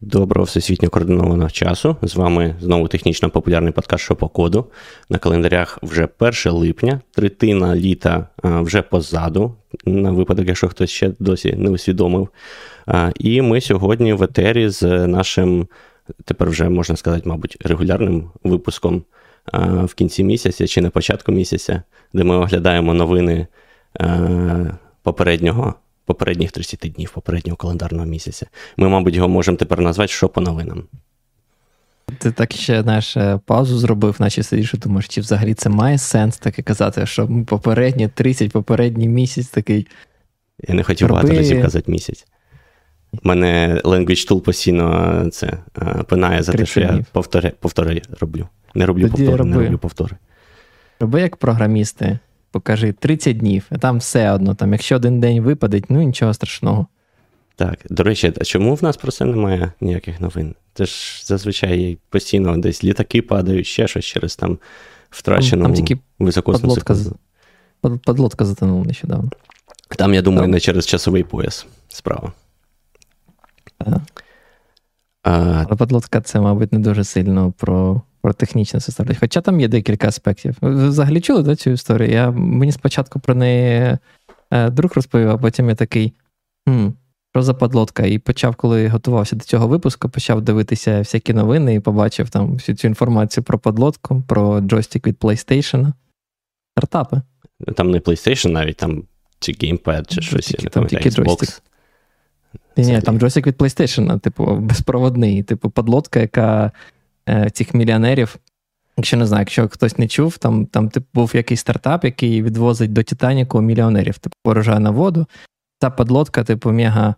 Доброго всесвітньо координованого часу. З вами знову технічно популярний подкаст «Що по коду. На календарях вже 1 липня, третина літа вже позаду, на випадок, якщо хтось ще досі не усвідомив. І ми сьогодні в етері з нашим, тепер вже можна сказати, мабуть, регулярним випуском в кінці місяця чи на початку місяця, де ми оглядаємо новини попереднього попередніх 30 днів, попереднього календарного місяця. Ми, мабуть, його можемо тепер назвати що по новинам. Ти так ще знаєш, е, паузу зробив, наче сидиш і думаєш, чи взагалі це має сенс таке казати, що попередні 30, попередній місяць такий. Я не хотів Роби... багато разів казати місяць. У мене Language Tool постійно це е, пинає за те, що я повтори, повтори роблю. Не роблю Тоді повтори, роби. не роблю повтори. Роби як програмісти покажи 30 днів, а там все одно. Там, Якщо один день випадить, ну нічого страшного. Так, до речі, а чому в нас про це немає ніяких новин? Це ж зазвичай постійно десь літаки падають, ще щось через там втрачену там, тільки високосну подлодка, подлодка затонула нещодавно. Там, я думаю, там. не через часовий пояс справа. Ага. А... Але подлодка це, мабуть, не дуже сильно про про технічне составляюче. Хоча там є декілька аспектів. Ви взагалі чули да, цю історію? Я, Мені спочатку про неї е, друг розповів, а потім я такий. хм, що за подлодка? І почав, коли готувався до цього випуску, почав дивитися всякі новини і побачив там всю цю інформацію про подлодку, про джойстик від PlayStation. Стартапи. Там не PlayStation навіть, там чи геймпад, чи щось. Тільки, там тільки джойстик. Ні, там джойстик від PlayStation, типу, безпроводний, типу, подлодка, яка Е, цих мільйонерів. Якщо не знаю, якщо хтось не чув, там там типу, був якийсь стартап, який відвозить до Титаніку мільйонерів, типу порожає на воду. Та подлодка, типу, мега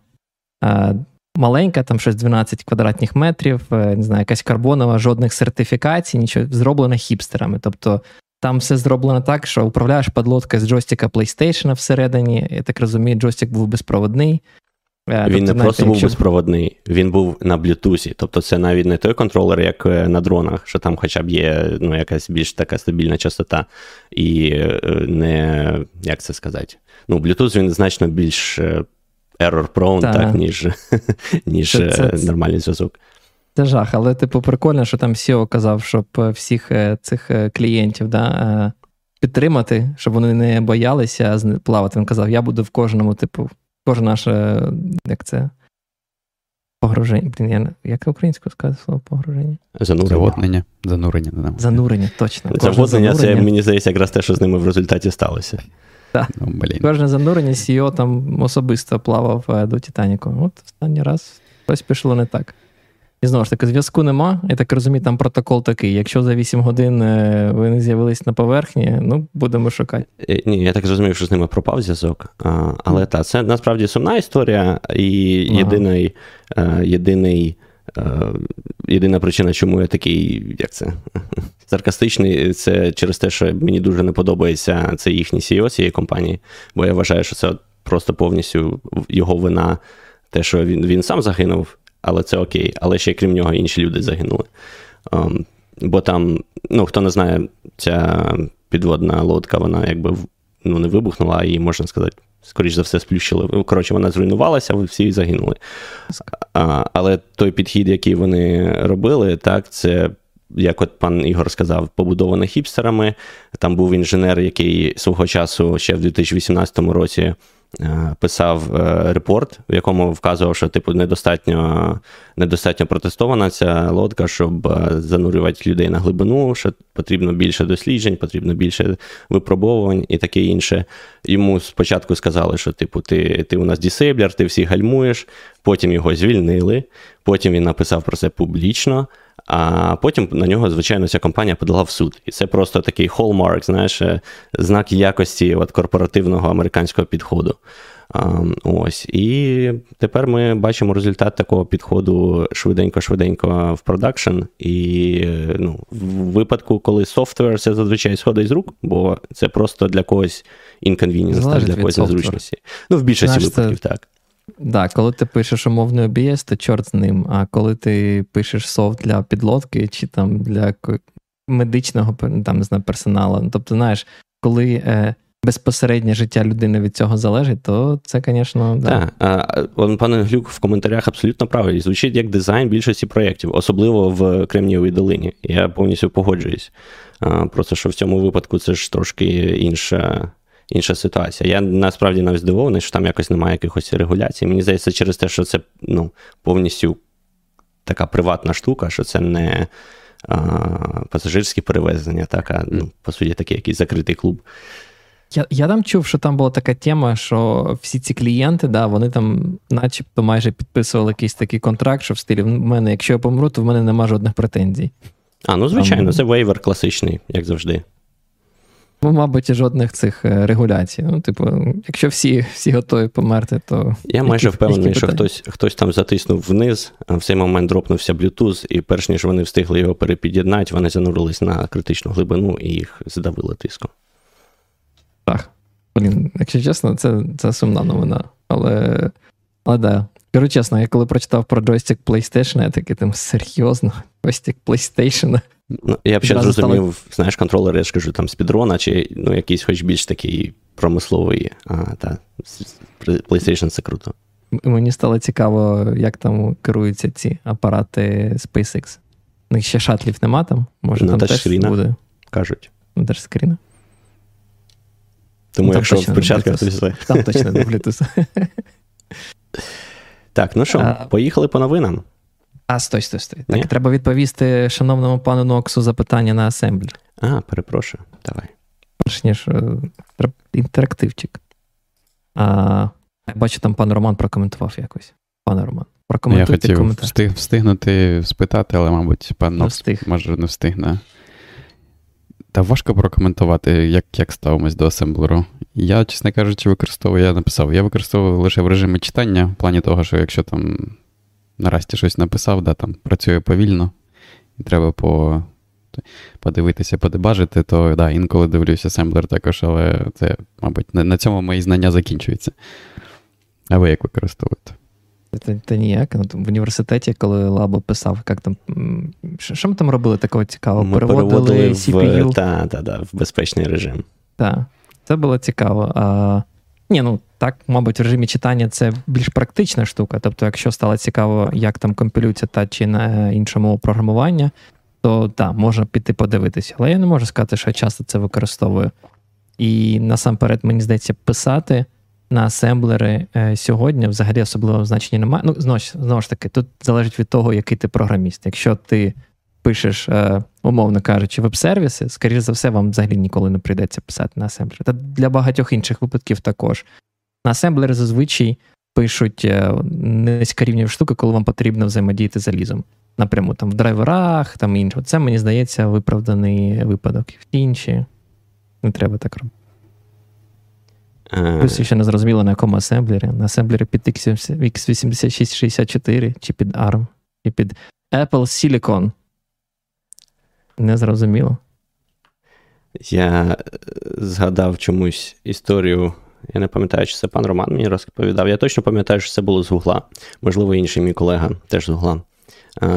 а, маленька, там щось 12 квадратних метрів, е, не знаю, якась карбонова, жодних сертифікацій, нічого зроблено хіпстерами. Тобто там все зроблено так, що управляєш подлодкою з джойстика PlayStation всередині. Я так розумію, джойстик був безпроводний. Е, він тобто, не просто був якщо... безпроводний, він був на блютусі. Тобто це навіть не той контролер, як е, на дронах, що там хоча б є ну, якась більш така стабільна частота, і е, не як це сказати? Ну, Bluetooth він значно більш error-prone, так, так ніж ніж це, це, нормальний зв'язок. Це жах, але типу прикольно, що там SEO казав, щоб всіх цих клієнтів да, підтримати, щоб вони не боялися плавати. Він казав, я буду в кожному, типу, кожне наше, як це? Погруження. Блін, я, як українською сказати слово погруження? Занурення. Занурення. Занурення, точно. Заводнення це, мені здається, якраз те, що з ними в результаті сталося. Так. Ну, блін. Кожне занурення CEO там особисто плавав е, до Титаніку. От останній раз щось пішло не так. І знову ж таки, зв'язку нема. Я так розумію, там протокол такий. Якщо за 8 годин е, ви не з'явились на поверхні, ну будемо шукати. Е, ні, я так розумію, що з ними пропав зв'язок. А, Але так, це насправді сумна історія, і ага. єдиний, е, єдиний, єдина причина, чому я такий, як це, саркастичний, це через те, що мені дуже не подобається це їхній CEO цієї компанії, бо я вважаю, що це просто повністю його вина, те, що він, він сам загинув але це окей. Але ще крім нього інші люди загинули. Um, бо там, ну, хто не знає, ця підводна лодка, вона якби ну, не вибухнула, а її, можна сказати, скоріш за все, сплющили. Коротше, вона зруйнувалася, всі загинули. А, Але той підхід, який вони робили, так, це. Як от пан Ігор сказав, побудоване хіпстерами. Там був інженер, який свого часу ще в 2018 році писав е, репорт, в якому вказував, що типу недостатньо недостатньо протестована ця лодка, щоб е, занурювати людей на глибину, що потрібно більше досліджень, потрібно більше випробовувань і таке інше. Йому спочатку сказали, що типу, ти ти у нас дісейблер, ти всі гальмуєш, потім його звільнили, потім він написав про це публічно. А потім на нього, звичайно, ця компанія подала в суд. І це просто такий hallmark, знаєш, е, знак якості от, корпоративного американського підходу. А, ось. І тепер ми бачимо результат такого підходу швиденько-швиденько в production. І ну, в випадку, коли software це зазвичай сходить з рук, бо це просто для когось inconvenience, для когось незручності. Ну, в більшості Знаєш, випадків, це... так. Так, коли ти пишеш умовний OBS, то чорт з ним. А коли ти пишеш софт для підлодки чи там для медичного там, не знаю, персоналу, тобто, знаєш, коли е, безпосереднє життя людини від цього залежить, то це, звісно, да. Так. Пане Глюк в коментарях абсолютно правильно. Звучить як дизайн більшості проєктів, особливо в Кремнієвій долині. Я повністю погоджуюсь. Просто що в цьому випадку це ж трошки інша. Інша ситуація. Я насправді навіть здивований, що там якось немає якихось регуляцій. Мені здається, через те, що це ну, повністю така приватна штука, що це не а, пасажирські перевезення, так, а ну, по суті, такий якийсь закритий клуб. Я я там чув, що там була така тема, що всі ці клієнти, да, вони там, начебто, майже підписували якийсь такий контракт, що в стилі в мене, якщо я помру, то в мене нема жодних претензій. А, ну звичайно, там... це вейвер класичний, як завжди. Ну, мабуть, жодних цих е, регуляцій. Ну, типу, якщо всі всі готові померти, то. Я майже які, впевнений, які що хтось хтось там затиснув вниз, а в цей момент дропнувся Bluetooth, і перш ніж вони встигли його перепід'єднати, вони занурились на критичну глибину і їх здавили тиском. Так. Блін, якщо чесно, це це сумна новина. Але але да. Кажу чесно, я коли прочитав про джойстик PlayStation, я такий там серйозно, джойстик PlayStation. Ну, Я б ще зрозумів, стали... знаєш, контролер, я ж кажу, там спідрона, чи ну, якийсь хоч більш такий промисловий. А, та, PlayStation це круто. Мені стало цікаво, як там керуються ці апарати SpaceX. У них ще шатлів нема там, може ну, там теж буде. Кажуть. Ну, теж скріна. Тому, ну, якщо в початках, то все. Там точно не Bluetooth. Так, ну що, поїхали по новинам. А, стой, стой, стой. Так, треба відповісти шановному пану Ноксу запитання на асемблі. А, перепрошую, давай. Перш ніж е, інтерактивчик. А, Я бачу, там пан Роман прокоментував якось. Пане Роман, прокоментуйте Я хотів коментар. Встиг, встигнути спитати, але, мабуть, пан Нокс може не встигне. Та важко прокоментувати, як як ставимось до асемблеру. Я, чесно кажучи, використовую, я написав, я використовую лише в режимі читання, в плані того, що якщо там наразі щось написав, да, там працює повільно, і треба по, подивитися, подебажити, то да, інколи дивлюся асемблер також, але це, мабуть, на, на цьому мої знання закінчуються. А ви як використовуєте? Та, та ніяк. Ну, в університеті, коли Лабо писав, як там, що ми там робили такого цікавого? Ми переводили CPU. В, та, та, та, в безпечний режим. Так, це було цікаво. А, Ні, ну так, мабуть, в режимі читання це більш практична штука. Тобто, якщо стало цікаво, як там компілюється та чи на іншому програмування, то так, можна піти подивитися. Але я не можу сказати, що я часто це використовую. І насамперед, мені здається, писати на асемблери е, сьогодні взагалі особливого значення немає. Ну, знову знову ж таки, тут залежить від того, який ти програміст. Якщо ти пишеш, е, умовно кажучи, веб-сервіси, скоріш за все, вам взагалі ніколи не прийдеться писати на асемблері. Та для багатьох інших випадків також. На асемблери зазвичай пишуть е, низькорівневі штуки, коли вам потрібно взаємодіяти залізом. Напряму там в драйверах, там інше. Це, мені здається, виправданий випадок. Всі інші не треба так робити. Плюс ще не зрозуміло, на якому асемблері. На асемблері під x8664 чи під ARM, чи під Apple Silicon. Не зрозуміло. Я е, згадав чомусь історію. Я не пам'ятаю, чи це пан Роман мені розповідав. Я точно пам'ятаю, що це було з Гугла. Можливо, інший мій колега теж з Гугла,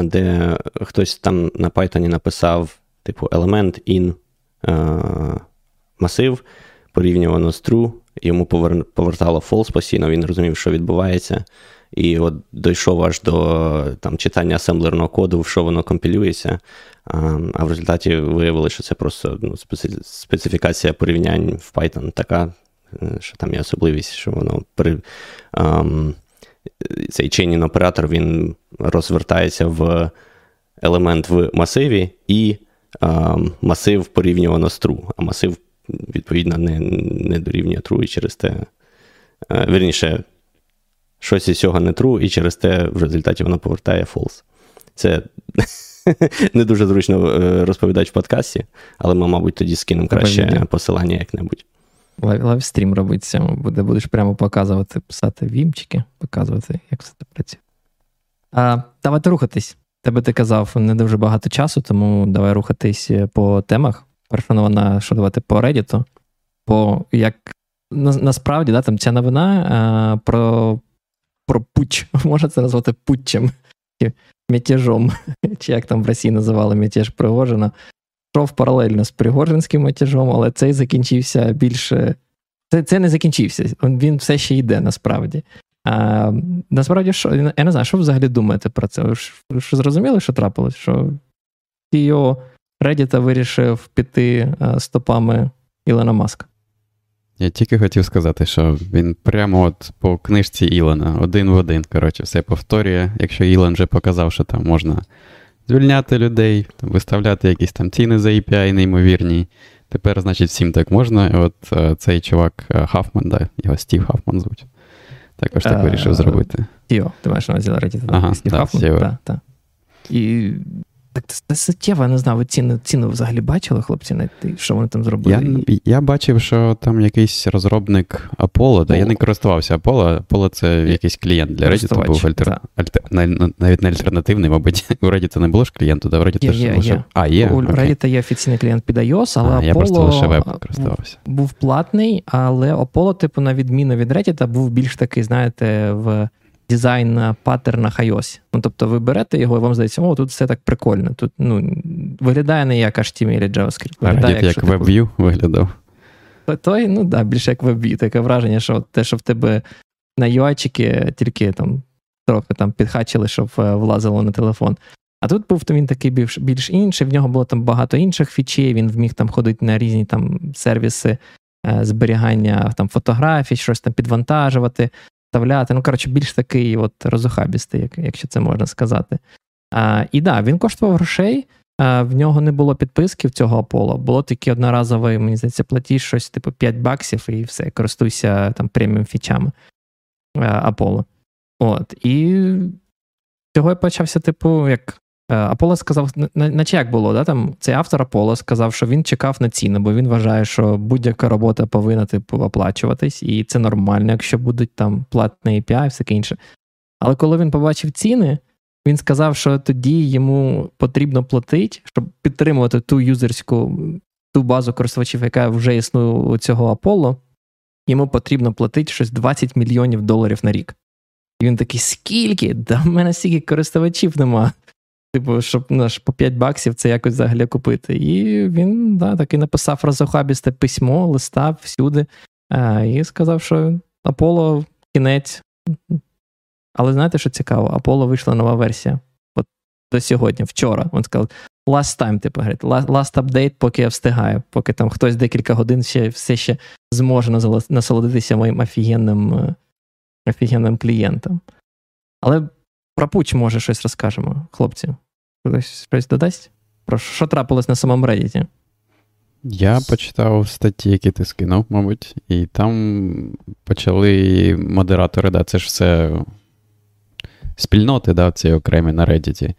де хтось там на Python написав, типу, елемент in е, масив порівнювано з true, йому повертало false постійно, він розумів, що відбувається. І от дійшов аж до там, читання асемблерного коду, в що воно компілюється. А в результаті виявили, що це просто ну, специфікація порівнянь в Python така, е, що там є особливість, що воно при, а, цей chain оператор він розвертається в елемент в масиві, і а, масив порівнювано з true, а масив відповідно, не не дорівнює true і через те. Е, вірніше, щось із цього не true, і через те в результаті воно повертає false. Це не дуже зручно е, розповідати в подкасті, але ми, мабуть, тоді скинемо краще посилання як-небудь. Лайвстрім робиться, буде, будеш прямо показувати, писати вімчики, показувати, як все це працює. А, Давайте рухатись. Тебе ти казав не дуже багато часу, тому давай рухатись по темах. Перша новина, що давати по Reddit, Бо як на, насправді да, там ця новина а, про про пуч, можна це назвати путчем, мятежом, чи як там в Росії називали мятеж Пригожина, йшов паралельно з Пригожинським мятежом, але цей закінчився більше це це не закінчився. Він все ще йде насправді. А, Насправді, що я не знаю, що взагалі думаєте про це? Ви ж, ж зрозуміли, що трапилось? Що CEO Reddit вирішив піти стопами Ілона Маска. Я тільки хотів сказати, що він прямо от по книжці Ілона, один в один, коротше, все повторює. Якщо Ілон вже показав, що там можна звільняти людей, виставляти якісь там ціни за API неймовірні. Тепер, значить, всім так можна. І от е, цей чувак е, Хафман, да, його Стів Хафман звуть. Також так вирішив зробити. Тіо, ти маєш на увазі Reddit. Ага, Стів Хафман? Так, так. І так це суттєво, не знаю, ви ціну ціну взагалі бачили, хлопці, на що вони там зробили? Я я бачив, що там якийсь розробник Apollo, та я не користувався Apollo. Apollo це якийсь клієнт для Reddit, був альтер... альтер... навіть не альтернативний, мабуть, у Reddit не було ж клієнту, да? в Reddit є, теж лише... є. А, є? У Reddit є офіційний клієнт під iOS, але а, Apollo я просто лише веб користувався. Був платний, але Apollo, типу, на відміну від Reddit, був більш такий, знаєте, в дизайн паттернах iOS. Ну, тобто ви берете його, і вам здається, о, тут все так прикольно. Тут ну, виглядає не як HTML JavaScript. Виглядає, як, як WebView виглядав. Той, ну да, більше як WebView. Таке враження, що те, що в тебе на UI тільки там трохи там підхачили, щоб е, влазило на телефон. А тут був він такий більш більш інший, в нього було там багато інших фічей, він вміг там ходити на різні там сервіси е, зберігання там фотографій, щось там підвантажувати вставляти. Ну, коротше, більш такий от розухабістий, якщо це можна сказати. А, І да, він коштував грошей. А, В нього не було підписки в цього Аполло. Було тільки одноразовий, мені здається, платіж щось типу 5 баксів, і все, користуйся там преміум фічами Аполло. От. І цього почався, типу, як Аполло сказав, наче як було, да, там цей автор Аполло сказав, що він чекав на ціну, бо він вважає, що будь-яка робота повинна типу, оплачуватись, і це нормально, якщо будуть там платні API і все інше. Але коли він побачив ціни, він сказав, що тоді йому потрібно платити, щоб підтримувати ту юзерську, ту базу користувачів, яка вже існує у цього Аполло, йому потрібно платити щось 20 мільйонів доларів на рік. І він такий, скільки? Да в мене стільки користувачів нема. Типу, щоб ну, по 5 баксів це якось взагалі купити. І він да, таки написав розохабісте письмо, листа всюди, а, і сказав, що Аполло кінець. Але знаєте, що цікаво? Аполло вийшла нова версія. От до сьогодні, вчора. Він сказав, last time, типу, говорить, last update, поки я встигаю, поки там хтось декілька годин ще все ще зможе насолодитися моїм офігенним, е, офігенним клієнтом. Але про пуч, може, щось розкажемо, хлопці. Хтось щось додасть? Про що трапилось на самому Reddit? Я почитав статті, які ти скинув, мабуть, і там почали модератори, да, це ж все спільноти, да, ці окремі на Reddit.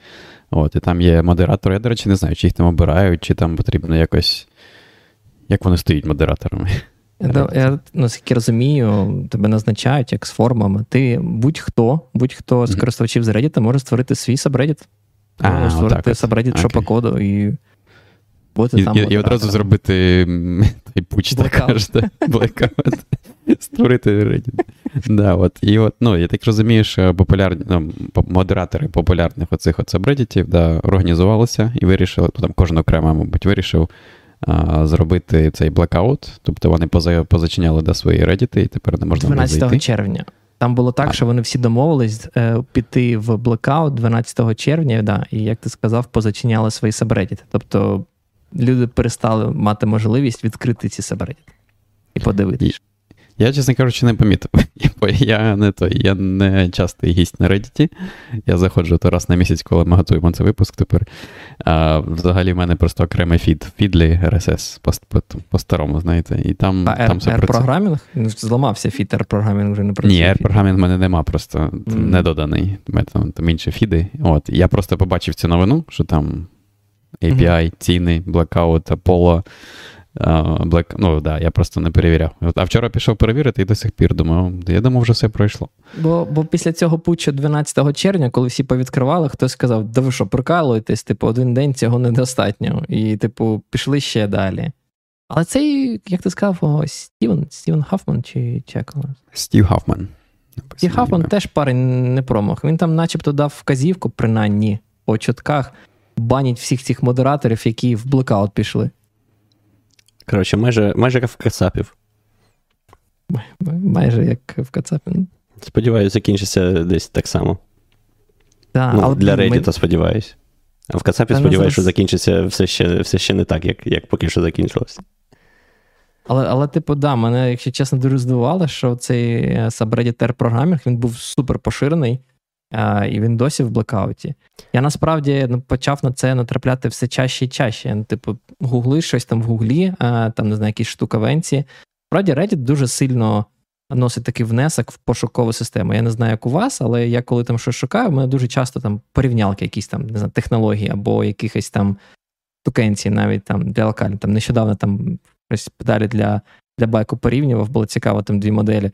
От, І там є модератори. Я, до речі, не знаю, чи їх там обирають, чи там потрібно якось. Як вони стоять модераторами? Я, я наскільки розумію, тебе назначають як з формами. Ти будь-хто, будь-хто з користувачів з Reddit може створити свій сабреддіт. А, створити subreddit шопокоду і. Бути і, там і, і одразу зробити той пуч, так кажете, Blackout. Створити Reddit. Да, от, І от, ну, я так розумію, що популярні, ну, модератори популярних оцих от сабреддітів да, організувалися і вирішили, ну, там кожен окремо, мабуть, вирішив зробити цей блекаут, тобто вони позачиняли до свої Reddit, і тепер не можна 12 зайти. червня. Там було так, що вони всі домовились е, піти в блекаут 12 червня, да, і як ти сказав, позачиняли свої сабредіти. Тобто люди перестали мати можливість відкрити ці сабредіти і подивитися. Я, чесно кажучи, не помітив. Я не той, я не частий гість на Reddit. Я заходжу то раз на місяць, коли ми готуємо цей випуск тепер. А, Взагалі в мене просто окремий фід, фідлі RSS по-старому, знаєте. І там, а там все програмінг ну, Зламався фід R-програмінг вже не працює. Ні, R-програмінг в мене нема, просто mm. не доданий. Там, там інші фіди. От, Я просто побачив цю новину, що там API, mm-hmm. ціни, Blackout, Apollo. Black, ну да, я просто не перевіряв. А вчора пішов перевірити і до сих пір думав, я думав, вже все пройшло. Бо бо після цього путчу 12 червня, коли всі повідкривали, хтось сказав, да ви що, прикалуєтесь, типу, один день цього недостатньо. І, типу, пішли ще далі. Але цей, як ти сказав, Стівен Стівен Хафман чи Чек? Стів Хафман. Стів Хафман теж парень не промах. Він там, начебто, дав вказівку, принаймні, по чутках, банять всіх цих модераторів, які в блекаут пішли. Коротше, майже майже як в Кацапів. майже як в Кацапі. Сподіваюся, закінчиться десь так само. Да, ну, але Для Reddit, ми... сподіваюся. А в Кацапі сподіваюся, що закінчиться все ще все ще не так, як як поки що закінчилося. Але, але, типу, да, мене, якщо чесно, дуже здивувало, що цей subreddit програмінг він був супер поширений, і він досі в блекауті. Я насправді ну, почав на це натрапляти все чаще і чаще. Ну, типу, гугли щось там в гуглі, там не знаю, якісь штукавенці. Справді, Reddit дуже сильно носить такий внесок в пошукову систему. Я не знаю, як у вас, але я коли там щось шукаю, в мене дуже часто там порівнялки, якісь там не знаю, технології або якихось там тукенцій, навіть там для локальних. Там нещодавно там щось далі для для байку порівнював, було цікаво там дві моделі.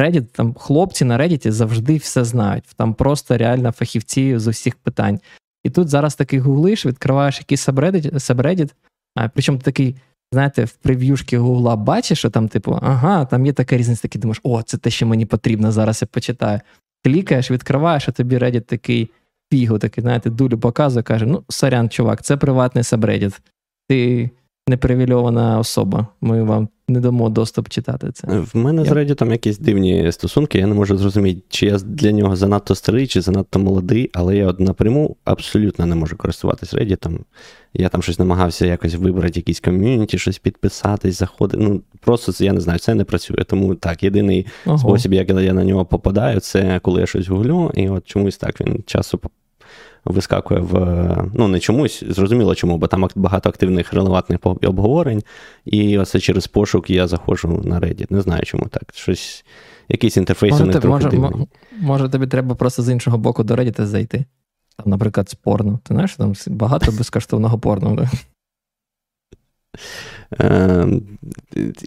Reddit, там хлопці на Reddit завжди все знають. Там просто реально фахівці з усіх питань. І тут зараз такий гуглиш, відкриваєш якийсь subreddit, subreddit а, причому такий знаєте, в прев'юшки Гугла бачиш, що там, типу, ага, там є така різниця, такий думаєш, о, це те, що мені потрібно, зараз я почитаю. Клікаєш, відкриваєш, а тобі Reddit такий фігу, такий, знаєте, дулю показує, каже: ну, сорян, чувак, це приватний сабредіт. Ти непривільована особа. Ми вам не дамо доступ читати це. В мене я... з Reddit якісь дивні стосунки. Я не можу зрозуміти, чи я для нього занадто старий, чи занадто молодий, але я от напряму абсолютно не можу користуватись Reddit. Я там щось намагався якось вибрати якийсь ком'юніті, щось підписатись, заходити. Ну просто я не знаю, це не працює. Тому так, єдиний Ого. спосіб, як я на нього попадаю, це коли я щось гуглю, і от чомусь так він часу вискакує в. Ну, не чомусь, зрозуміло чому, бо там багато активних релевантних обговорень. І оце через пошук я заходжу на Reddit. Не знаю, чому так. Щось, Якийсь інтерфейс може, у них трохи може, дивний. може, тобі треба просто з іншого боку до Reddit зайти. Там, Наприклад, з порно. Ти знаєш, там багато безкоштовного порно. Е,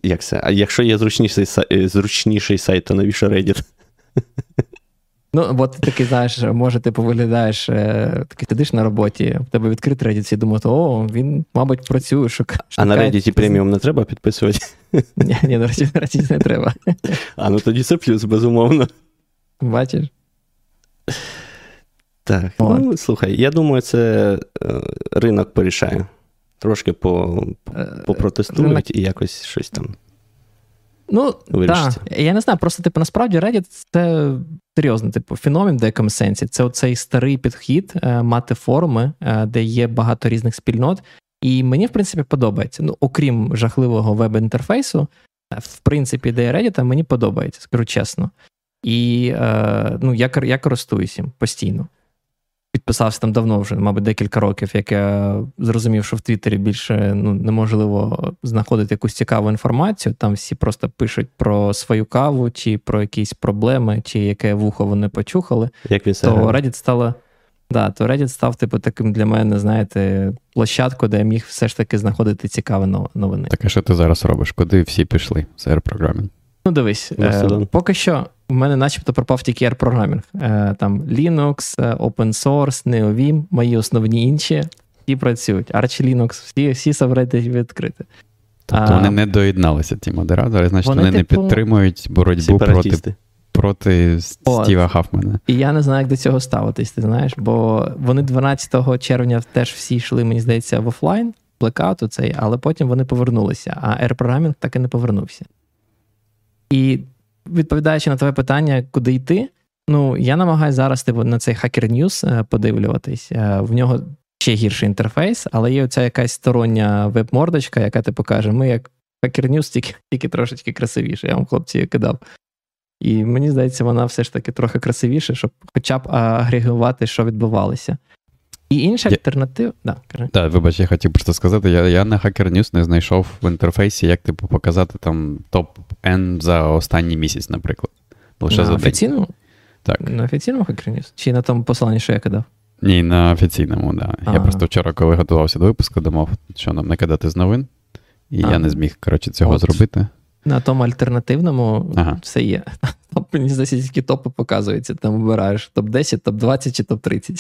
як це? А якщо є зручніший зручніший сайт, то навіщо Reddit? Ну, от ти такий, знаєш, може, ти виглядаєш, е, такий сидиш на роботі, в тебе відкритий Reddit, і думаєш, о, він, мабуть, працює, шукає. А на Reddit преміум не треба підписувати? Ні, ні, на Reddit не треба. А, ну тоді це плюс, безумовно. Бачиш? Так, От. ну слухай, я думаю, це е, ринок порішає. Трошки по, е, попротестують ринок... і якось щось там. Ну, так. Я не знаю, просто типу, насправді Reddit це серйозний типу, феномен в деякому сенсі. Це оцей старий підхід е, мати форуми, е, де є багато різних спільнот. І мені, в принципі, подобається. Ну, окрім жахливого веб-інтерфейсу, е, в принципі, ідея Reddit мені подобається, скажу чесно. І е, ну, я я користуюсь їм постійно підписався там давно вже, мабуть, декілька років, як я зрозумів, що в Твіттері більше ну, неможливо знаходити якусь цікаву інформацію. Там всі просто пишуть про свою каву, чи про якісь проблеми, чи яке вухо вони почухали. Як він То Reddit стало. Да, то Reddit став, типу, таким для мене, знаєте, площадкою, де я міг все ж таки знаходити цікаві новини. Так, а що ти зараз робиш? Куди всі пішли з програмінг Ну, дивись, е, поки що у мене начебто пропав тільки R-програмінг. Е, там Linux, е, Open Source, NeoVim, мої основні інші, всі працюють. Arch Linux, всі всі сабредди відкриті. Тобто а, вони не доєдналися, ті модератори, значить, вони, вони типу, не підтримують боротьбу проти проти Стіва Хафмана. І я не знаю, як до цього ставитись, ти знаєш, бо вони 12 червня теж всі йшли, мені здається, в офлайн, блекауту цей, але потім вони повернулися, а R-програмінг так і не повернувся. І відповідаючи на твоє питання, куди йти, ну я намагаюся зараз типу, на цей Hacker News е, подивлюватись. Е, в нього ще гірший інтерфейс, але є оця якась стороння веб-мордочка, яка типу каже: ми як Hacker News, тільки, тільки трошечки красивіше. Я вам хлопці кидав. І мені здається, вона все ж таки трохи красивіше, щоб хоча б агрегувати, що відбувалося. І інша альтернатива. Да, кажи. Так, вибач, я хотів просто сказати, я я на Hacker News не знайшов в інтерфейсі, як типу показати там топ N за останній місяць, наприклад. Лише на за офіційному? Так. На офіційному Hacker News? Чи на тому посланні, що я кидав? Ні, на офіційному, так. Да. Я просто вчора, коли готувався до випуску, думав, що нам не кидати з новин, і а. я не зміг, коротше, цього От. зробити. На тому альтернативному ага. все є. Мені здається, тільки топи показуються. Там вибираєш топ-10, топ-20 чи топ-30.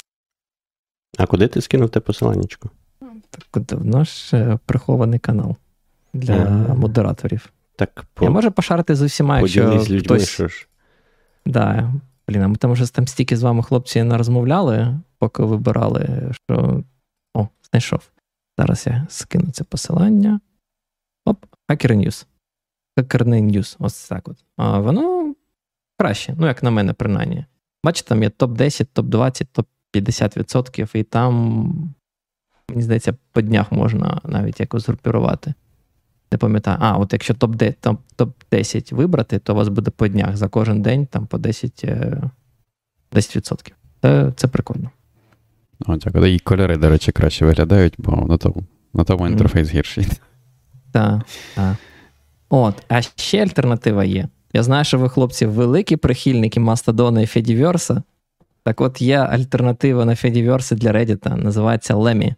А куди ти скинув те посиланнячко? Так, в наш е, прихований канал для а, модераторів. Так, по... Я можу пошарити з усіма, якщо з людьми, хтось... що ж. Да. Блін, а ми там вже там стільки з вами хлопці не розмовляли, поки вибирали, що. О, знайшов. Зараз я скину це посилання. Оп, Hacker News. Хакерний News, ось так от. А воно краще, ну, як на мене, принаймні. Бачите, там є топ-10, топ-20, топ-50%, і там, мені здається, по днях можна навіть якось згрупірувати. Не пам'ятаю, а, от якщо топ-10 топ-10 вибрати, то у вас буде по днях за кожен день там по 10%. 10%. Це це прикольно. О, дякую. І кольори, до речі, краще виглядають, бо на тому на тому інтерфейс гірший. Так, так. От, а ще альтернатива є. Я знаю, що ви, хлопці, великі прихильники Мастодона і Федіверса. Так от є альтернатива на Федіверси для Reddit, називається Lemmy.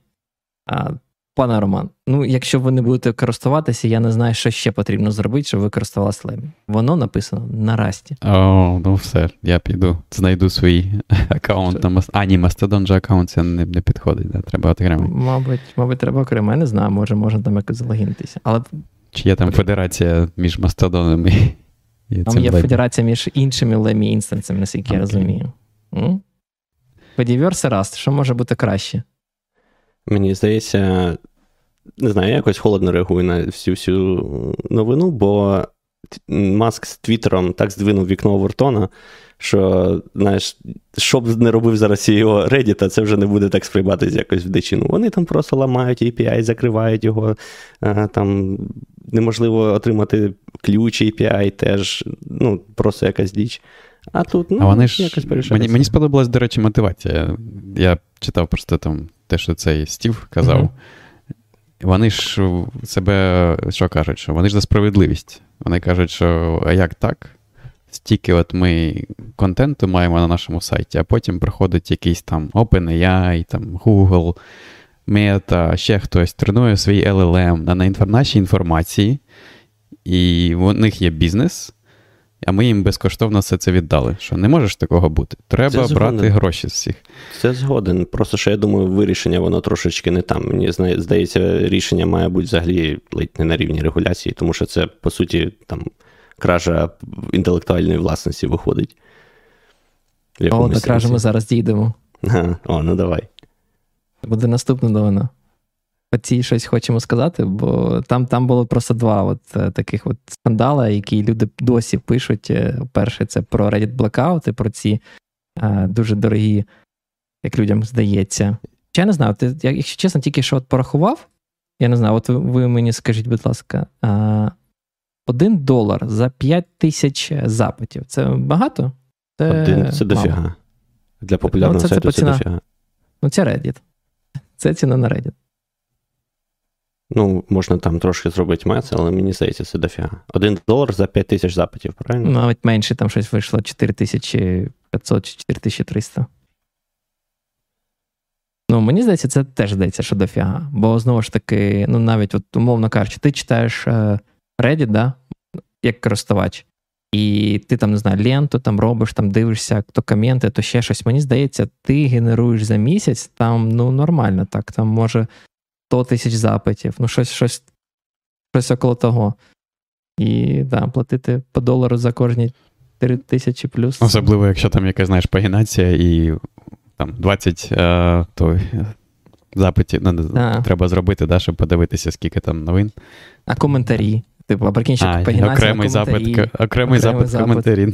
Пане Роман, ну якщо ви не будете користуватися, я не знаю, що ще потрібно зробити, щоб ви користувалися Lemmy. Воно написано на расті. О, ну все, я піду, знайду свій аккаунт на Mastodon. А, ні, Mastodon же аккаунт це не, не підходить, да? треба окремо. Мабуть, мабуть, треба окремо. Я не знаю, може, можна там якось залогінитися. Але... Чи є там федерація між Мастодонами? І там є федерація між іншими Lemmy інстансами, наскільки okay. я розумію. Fediverse Rust, що може бути краще? Мені здається, не знаю, я якось холодно реагую на всю всю новину, бо Маск з Твіттером так здвинув вікно Овертона, що, знаєш, що б не робив зараз його Reddit, це вже не буде так сприйматися якось в дичину. Вони там просто ламають API, закривають його, там неможливо отримати ключ API теж, ну, просто якась діч. А тут, ну, а вони ж, якось Мені мені сподобалась, до речі, мотивація. Я читав просто там те, що цей Стів казав. Uh-huh. Вони ж себе що кажуть, що вони ж за справедливість. Вони кажуть, що а як так? Стільки от ми контенту маємо на нашому сайті, а потім приходить якийсь там OpenAI, там Google, Meta, ще хтось тренує свій LLM на нашій інформації, і у них є бізнес, а ми їм безкоштовно все це віддали. Що не можеш такого бути. Треба брати гроші з всіх. Це згоден. Просто що я думаю, вирішення воно трошечки не там. Мені здається, рішення має бути взагалі ледь не на рівні регуляції, тому що це, по суті, там кража інтелектуальної власності виходить. О, до кражі ми зараз дійдемо. О, ну давай. Буде наступна новина по цій щось хочемо сказати, бо там там було просто два от е, таких от скандали, які люди досі пишуть. Е, перше, це про Reddit Blackout, і про ці е, дуже дорогі, як людям здається. Я не знаю, ти, якщо чесно, тільки що от порахував, я не знаю, от ви, мені скажіть, будь ласка, а, один долар за 5 тисяч запитів. Це багато? Це Один це дофіга. Для популярного ну, це, сайту це, це дофіга. Ну, це Reddit. Це ціна на Reddit. Ну, можна там трошки зробити мец, але мені здається, це дофіга. Один долар за 5 тисяч запитів, правильно? Навіть менше, там щось вийшло 4500 чи 4300. Ну, мені здається, це теж здається, що дофіга. Бо знову ж таки, ну навіть, от, умовно кажучи, ти читаєш е, Reddit, да, як користувач, і ти там, не знаю, ленту там робиш, там дивишся, то коменти, то ще щось. Мені здається, ти генеруєш за місяць там ну, нормально так. Там може 100 тисяч запитів, ну щось щось, щось около того. І да, платити по долару за кожні 3 тисячі плюс. Особливо, якщо там якась знаєш пагінація і там 20 е, то, запитів ну, треба зробити, да, щоб подивитися, скільки там новин. А коментарі. Типу, а прикинь, пагінація, окремий запит, окремий, запит, коментарі.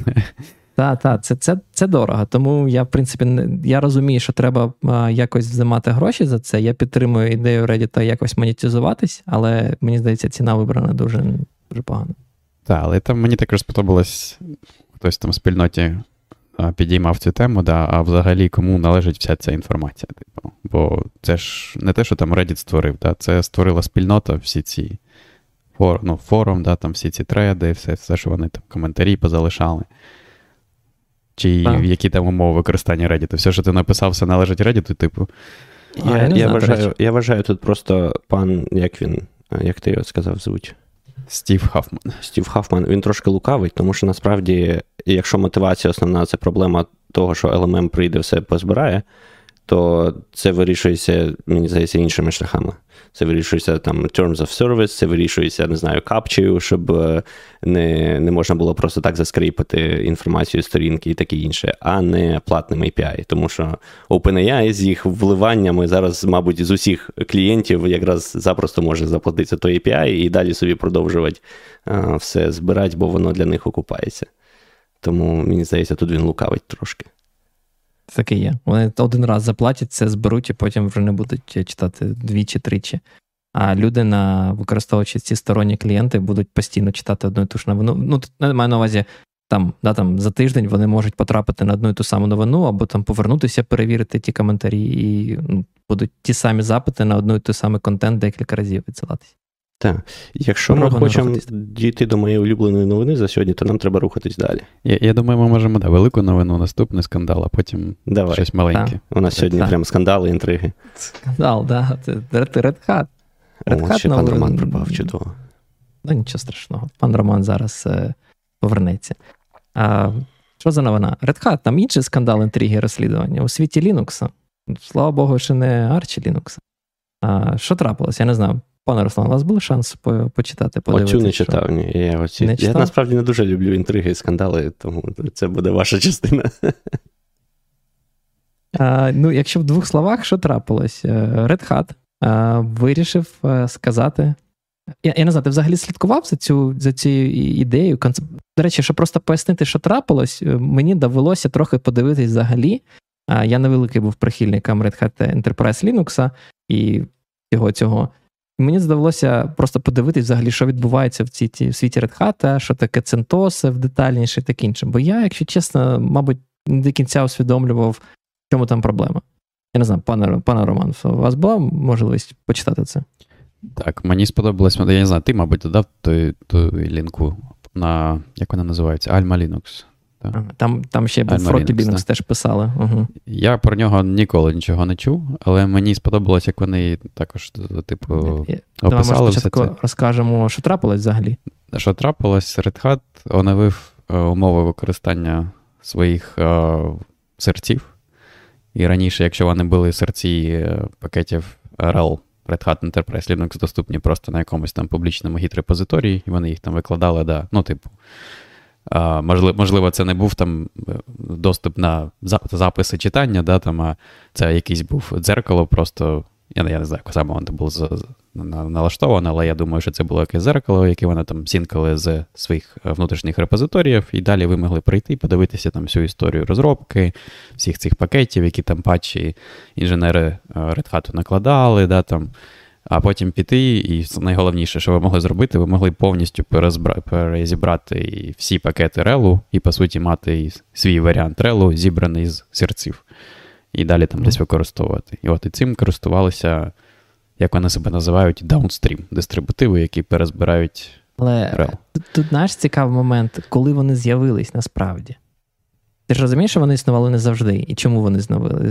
Так, так, це це, це дорого. Тому я, в принципі, не, я розумію, що треба а, якось взимати гроші за це. Я підтримую ідею Reddit якось монетизуватись, але мені здається, ціна вибрана дуже дуже погано. Так, але там мені також сподобалось, хтось там в спільноті підіймав цю тему, да, а взагалі кому належить вся ця інформація. Типу. Бо це ж не те, що там Reddit створив, да, це створила спільнота, всі ці фор, ну, форум, да, там всі ці треди, все, все, що вони там коментарі позалишали. Чи так. які там умови використання Reddit? Все, що ти написав, все належить Reddit, типу. Я я, я, вважаю, я вважаю, тут просто пан, як він, як ти його сказав, звуть? Стів Хафман. Стів Хафман, він трошки лукавий, тому що насправді, якщо мотивація основна це проблема того, що LMM прийде, все позбирає, то це вирішується, мені здається, іншими шляхами. Це вирішується там Terms of Service, це вирішується, не знаю, капчею, щоб е, не не можна було просто так заскріпити інформацію сторінки і таке інше, а не платним API. Тому що OpenAI з їх вливаннями зараз, мабуть, з усіх клієнтів якраз запросто може заплатити той API і далі собі продовжувати а, все збирати, бо воно для них окупається. Тому, мені здається, тут він лукавить трошки. Таке є. Вони один раз заплатять, це зберуть і потім вже не будуть читати двічі-тричі. А люди, на використовуючи ці сторонні клієнти, будуть постійно читати одну і ту ж новину. Ну, тут маю на увазі, там, да, там за тиждень вони можуть потрапити на одну і ту саму новину, або там повернутися, перевірити ті коментарі, і ну, будуть ті самі запити на одну і той самий контент декілька разів відсилатися. Так, якщо ми хочемо дійти до моєї улюбленої новини за сьогодні, то нам треба рухатись далі. Я я думаю, ми можемо да, велику новину, наступний скандал, а потім Давай. щось маленьке. Так. У нас сьогодні так. прям скандали, інтриги. Скандал, так. Да. Red Hat. Red Hat ще пан Роман пропав, чудово. Ну, нічого страшного. Пан Роман зараз е, повернеться. А, Що за новина? Red Hat, там інший скандал, інтриги, розслідування у світі Linux. Слава Богу, ще не Арчі Linux. А, Що трапилось? Я не знаю. Пане Руслан, у вас був шанс по- почитати, подивитися? Оцю не читав, ні. Я, оці... не я насправді не дуже люблю інтриги і скандали, тому це буде ваша частина. А, Ну, Якщо в двох словах, що трапилось? Е, Red Hat а, вирішив е, сказати. Я я не знаю, ти взагалі слідкував за цю за цією ідеєю. До речі, щоб просто пояснити, що трапилось, е, мені довелося трохи подивитись взагалі. Я невеликий був прихильником Red Hat Enterprise Linux і всього цього. Мені здалося просто подивитись взагалі, що відбувається в цій в світі Hat, що таке CentOS в детальніше і таке інше. Бо я, якщо чесно, мабуть, не до кінця усвідомлював, в чому там проблема. Я не знаю, пане пане Роман, у вас була можливість почитати це? Так, мені сподобалось, я не знаю, ти, мабуть, додав ту, ту лінку на як вона називається? Alma Linux. Там там ще був Фроті Linux теж писали. Угу. Я про нього ніколи нічого не чув, але мені сподобалось, як вони також, типу, описали Давай, може, все це. розкажемо, що трапилось взагалі. Що трапилось, Red Hat оновив е, умови використання своїх е, серців. І раніше, якщо вони були серці е, пакетів RL, Red Hat Enterprise Linux доступні просто на якомусь там публічному гід-репозиторії, і вони їх там викладали, да, ну, типу. Можливо, це не був там е, доступ на записи читання, да, там, а це якийсь був дзеркало, просто я я не знаю, як саме воно було налаштовано, але я думаю, що це було якесь зеркало, яке вони там сінкали з своїх е, внутрішніх репозиторіїв, і далі ви могли прийти і подивитися там всю історію розробки, всіх цих пакетів, які там патчі інженери е, Red Hat накладали, да, там, а потім піти, і найголовніше, що ви могли зробити, ви могли повністю перезібрати всі пакети релу, і, по суті, мати свій варіант релу, зібраний з серців, і далі там десь використовувати. І от і цим користувалися, як вони себе називають, даунстрім, дистрибутиви, які перезбирають. Але рел. тут наш цікавий момент, коли вони з'явились насправді. Ти ж розумієш, що вони існували не завжди, і чому вони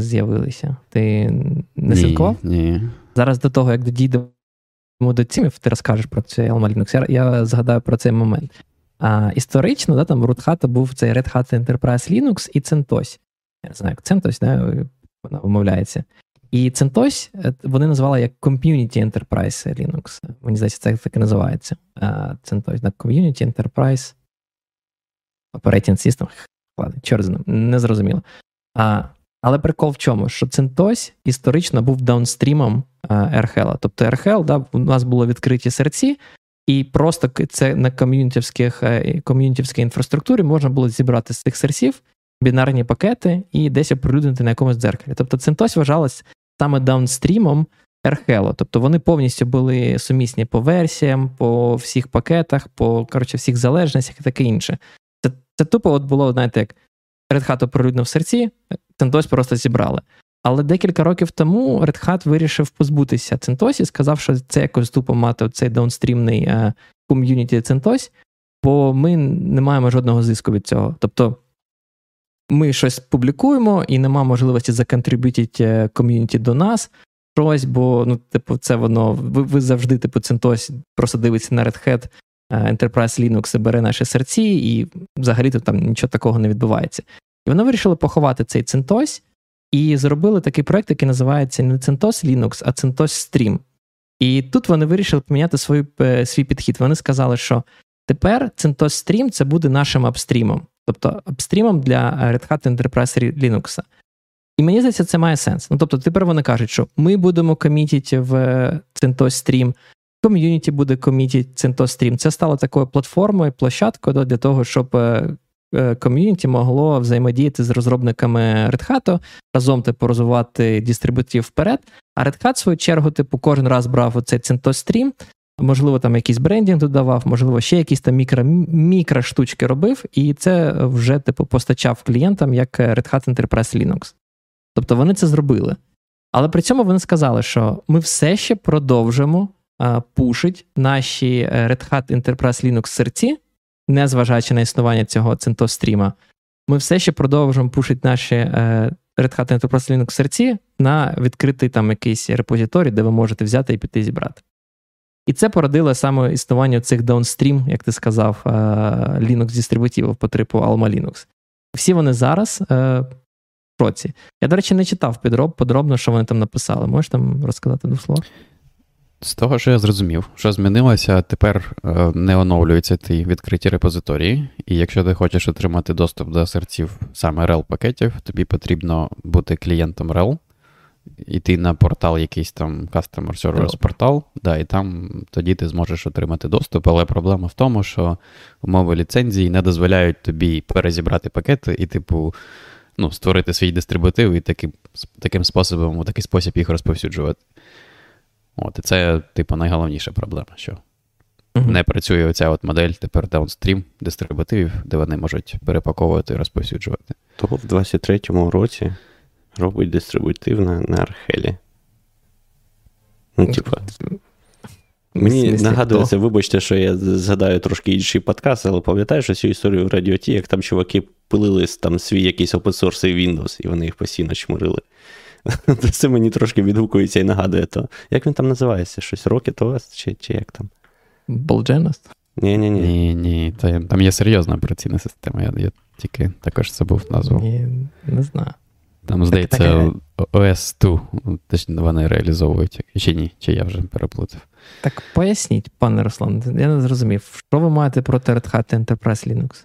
з'явилися? Ти не слідкував? Ні. Зараз до того, як дійдемо до цімів, ти розкажеш про цей Alma Linux, я, я згадаю про цей момент. А, Історично, да, там Root був цей Red Hat Enterprise Linux і CentOS. Я не знаю, як CentOS, да, вона вимовляється. І CentOS е, вони називали як Community Enterprise Linux. Мені здається, це так і називається. CentOS, да, Community Enterprise Operating System. Ладно, чорт з ним, не зрозуміло. А, Але прикол в чому? Що CentOS історично був даунстрімом RHL. Тобто RHL, да, у нас було відкриті серці, і просто це на е, ком'юнітівській інфраструктурі можна було зібрати з цих серців бінарні пакети і десь оприлюднити на якомусь дзеркалі. Тобто CentOS вважалось саме даунстрімом RHL. Тобто вони повністю були сумісні по версіям, по всіх пакетах, по коротше, всіх залежностях і таке інше. Це це тупо от було, знаєте, як Red Hat оприлюднив серці, CentOS просто зібрали. Але декілька років тому Red Hat вирішив позбутися CentOS і сказав, що це якось тупо мати цей даунстрімний ком'юніті CentOS, бо ми не маємо жодного зиску від цього. Тобто ми щось публікуємо і нема можливості законтриб'ютити ком'юніті до нас щось, бо ну, типу, це воно, ви ви завжди, типу, CentOS просто дивиться на Red Hat, Enterprise Linux і бере наші серці, і взагалі то там нічого такого не відбувається. І вони вирішили поховати цей CentOS і зробили такий проект, який називається не CentOS Linux, а CentOS Stream. І тут вони вирішили поміняти свій, е, свій підхід. Вони сказали, що тепер CentOS Stream це буде нашим апстрімом, тобто апстрімом для Red Hat Enterprise Linux. І мені здається, це має сенс. Ну, тобто, тепер вони кажуть, що ми будемо комітити в CentOS Stream, ком'юніті буде комітити CentOS Stream. Це стало такою платформою, площадкою для того, щоб е, Е, ком'юніті могло взаємодіяти з розробниками Red Hat, разом типу розвивати дистрибутив вперед. А Red Hat, в свою чергу, типу, кожен раз брав оцей Stream, можливо, там якийсь брендінг додавав, можливо, ще якісь там мікро, штучки робив, і це вже типу постачав клієнтам як Red Hat Enterprise Linux. Тобто вони це зробили. Але при цьому вони сказали, що ми все ще продовжимо пушить наші е, Red Hat Enterprise Linux серці, незважаючи на існування цього CentOS стріма, ми все ще продовжуємо пушити наші е, Red Hat Enterprise Linux серці на відкритий там якийсь репозиторій, де ви можете взяти і піти зібрати. І це породило саме існування цих downstream, як ти сказав, е, Linux дистрибутивів по типу Alma Linux. Всі вони зараз е, в проці. Я, до речі, не читав підроб, подробно, що вони там написали. Можеш там розказати двох слова? З того, що я зрозумів, що змінилося, тепер е, не оновлюються ті відкриті репозиторії, і якщо ти хочеш отримати доступ до серців саме rel пакетів, тобі потрібно бути клієнтом REL, йти на портал, якийсь там Customer Service портал, да, і там тоді ти зможеш отримати доступ. Але проблема в тому, що умови ліцензії не дозволяють тобі перезібрати пакети і, типу, ну, створити свій дистрибутив і таким таким способом, у такий спосіб їх розповсюджувати. От, І це, типу, найголовніша проблема, що uh-huh. не працює оця от модель тепер downstream дистрибутивів, де вони можуть перепаковувати і розповсюджувати. То в 23-му році робить дистрибутив на, на Архелі. Ну, типа. Мені нагадується, вибачте, що я згадаю трошки інший подкаст, але пам'ятаєш цю історію в радіоті, як там чуваки пилили там свій якийсь open Windows, і вони їх постійно чмурили. Це мені трошки відгукується і нагадує то. Як він там називається? Щось Rocket OS чи чи як там? Bolgenos? Ні, ні, ні. Ні, ні. Там є серйозна операційна система. Я я тільки також забув назву. Ні, Не знаю. Там, здається, os 2 точно вони реалізовують. Чи ні, чи я вже переплутав. Так поясніть, пане Руслан, я не зрозумів, що ви маєте проти Red Hat Enterprise Linux?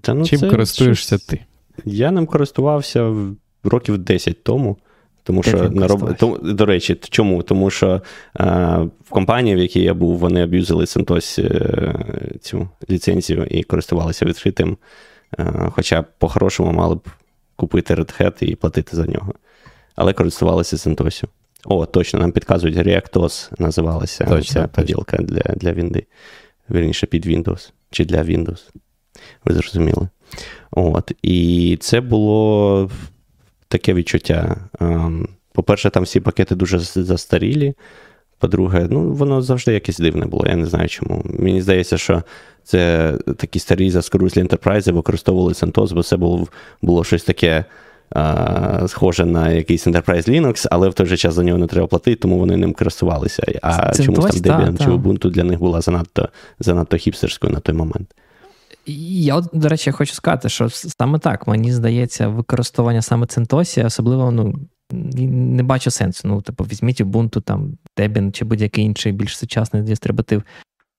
Та, ну, Чим користуєшся ти? Я ним користувався років 10 тому. Тому що на роб... До речі, чому? Тому що е, в компанії, в якій я був, вони аб'юзили CentOS е, цю ліцензію і користувалися відкритим. Е, хоча по-хорошому мали б купити Red Hat і платити за нього. Але користувалися CentOS. О, точно, нам підказують ReactOS називалася точно, ця поділка для для Вінди. Вірніше, під Windows чи для Windows. Ви зрозуміли. От. І це було таке відчуття. Ем, по-перше, там всі пакети дуже застарілі. По-друге, ну, воно завжди якесь дивне було, я не знаю чому. Мені здається, що це такі старі заскорузлі ентерпрайзи використовували CentOS, бо це було було щось таке а, схоже на якийсь Enterprise Linux, але в той же час за нього не треба платити, тому вони ним користувалися. А CentOS, чомусь там Debian та, чи Ubuntu для них була занадто занадто хіпстерською на той момент. Я, до речі, хочу сказати, що саме так, мені здається, використовування саме Центосі, особливо ну, не бачу сенсу. Ну, типу, візьміть Ubuntu, там, Debian чи будь-який інший більш сучасний дистрибутив.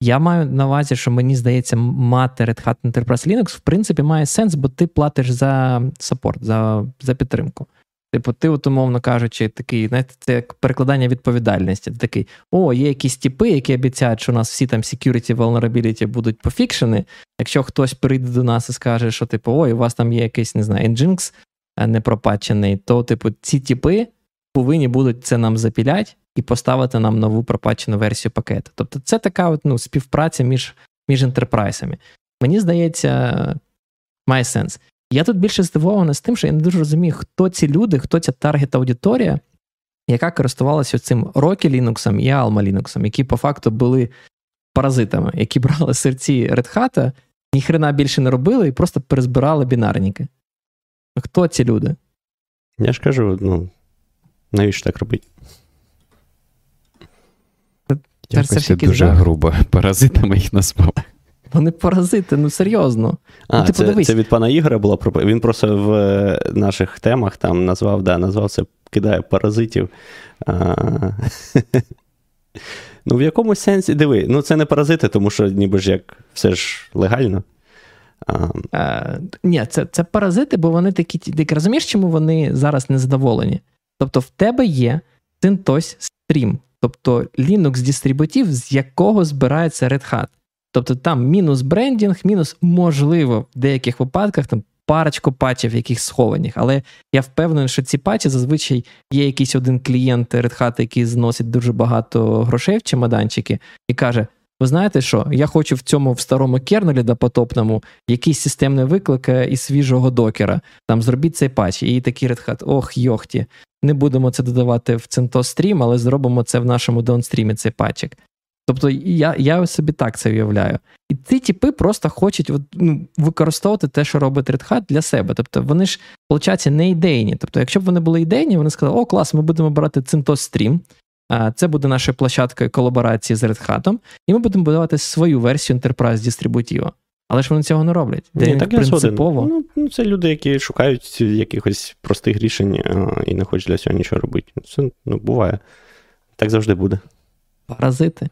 Я маю на увазі, що мені здається, мати Red Hat Enterprise Linux, в принципі, має сенс, бо ти платиш за саппорт, за за підтримку. Типу, ти, от, умовно кажучи, такий, знаєте, це як перекладання відповідальності. Ти такий, о, є якісь типи, які обіцяють, що у нас всі там security, vulnerability будуть пофікшені. Якщо хтось прийде до нас і скаже, що, типу, ой, у вас там є якийсь, не знаю, Nginx е, непропачений, то, типу, ці типи повинні будуть це нам запіляти і поставити нам нову пропачену версію пакету. Тобто, це така от, ну, співпраця між між ентерпрайсами. Мені здається, має сенс. Я тут більше здивований з тим, що я не дуже розумію, хто ці люди, хто ця таргет-аудиторія, яка користувалася цим Rocky Linux і Alma Linux, які по факту були паразитами, які брали серці Red Hat, ніхрена більше не робили і просто перезбирали бінарники. Хто ці люди? Я ж кажу, ну, навіщо так робити? Якось це дуже грубо. Паразитами їх назвав. Вони паразити, ну серйозно. А, ну, типу, це це від пана Ігоря була пропозиція. Він просто в е, наших темах там назвав, да, назвав це кидає паразитів. А... Ну, в якомусь сенсі, диви, ну це не паразити, тому що ніби ж як все ж легально. А... А, Ні, це це паразити, бо вони такі. Ти розумієш, чому вони зараз незадоволені? Тобто, в тебе є CentOS стрім, тобто Linux дистрибутив, з якого збирається Red Hat. Тобто там мінус брендінг, мінус, можливо, в деяких випадках там парочку патчів, яких схованих. Але я впевнений, що ці патчі зазвичай є якийсь один клієнт Red Hat, який зносить дуже багато грошей в чемоданчики, і каже: ви знаєте що? Я хочу в цьому в старому кернелі допотопному якийсь системний виклик е, із свіжого докера. Там зробіть цей патч. І такий Red Hat, ох, йохті. Не будемо це додавати в CentOS Stream, але зробимо це в нашому даунстрімі, цей патчик. Тобто я я собі так це уявляю. І ці типи просто хочуть от, ну, використовувати те, що робить Red Hat для себе. Тобто вони ж, виходить, не ідейні. Тобто, якщо б вони були ідейні, вони сказали, о, клас, ми будемо брати CentOS Stream, це буде нашою площадкою колаборації з Red Hat, і ми будемо будувати свою версію Enterprise дистрибутива. Але ж вони цього не роблять. Ні, так принципово. Ну, ну, Це люди, які шукають якихось простих рішень і не хочуть для цього нічого робити. Це ну, буває. Так завжди буде. Паразити.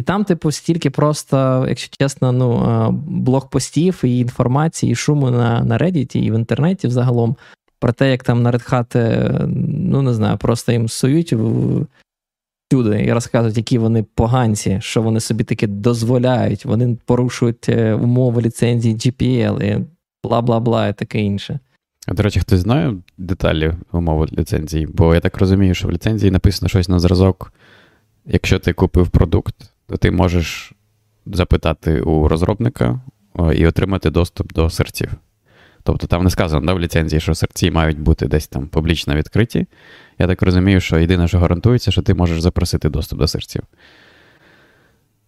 І там, типу, стільки просто, якщо чесно, ну, блокпостів і інформації, і шуму на на Reddit і в інтернеті взагалом про те, як там на Red Hat, е, ну не знаю, просто їм сують всюди і розказують, які вони поганці, що вони собі таке дозволяють, вони порушують е, умови ліцензії GPL і бла бла бла, і таке інше. А до речі, хтось знає деталі умови ліцензії? Бо я так розумію, що в ліцензії написано щось на зразок. Якщо ти купив продукт, то ти можеш запитати у розробника і отримати доступ до серців. Тобто там не сказано да, в ліцензії, що серці мають бути десь там публічно відкриті. Я так розумію, що єдине, що гарантується, що ти можеш запросити доступ до серців.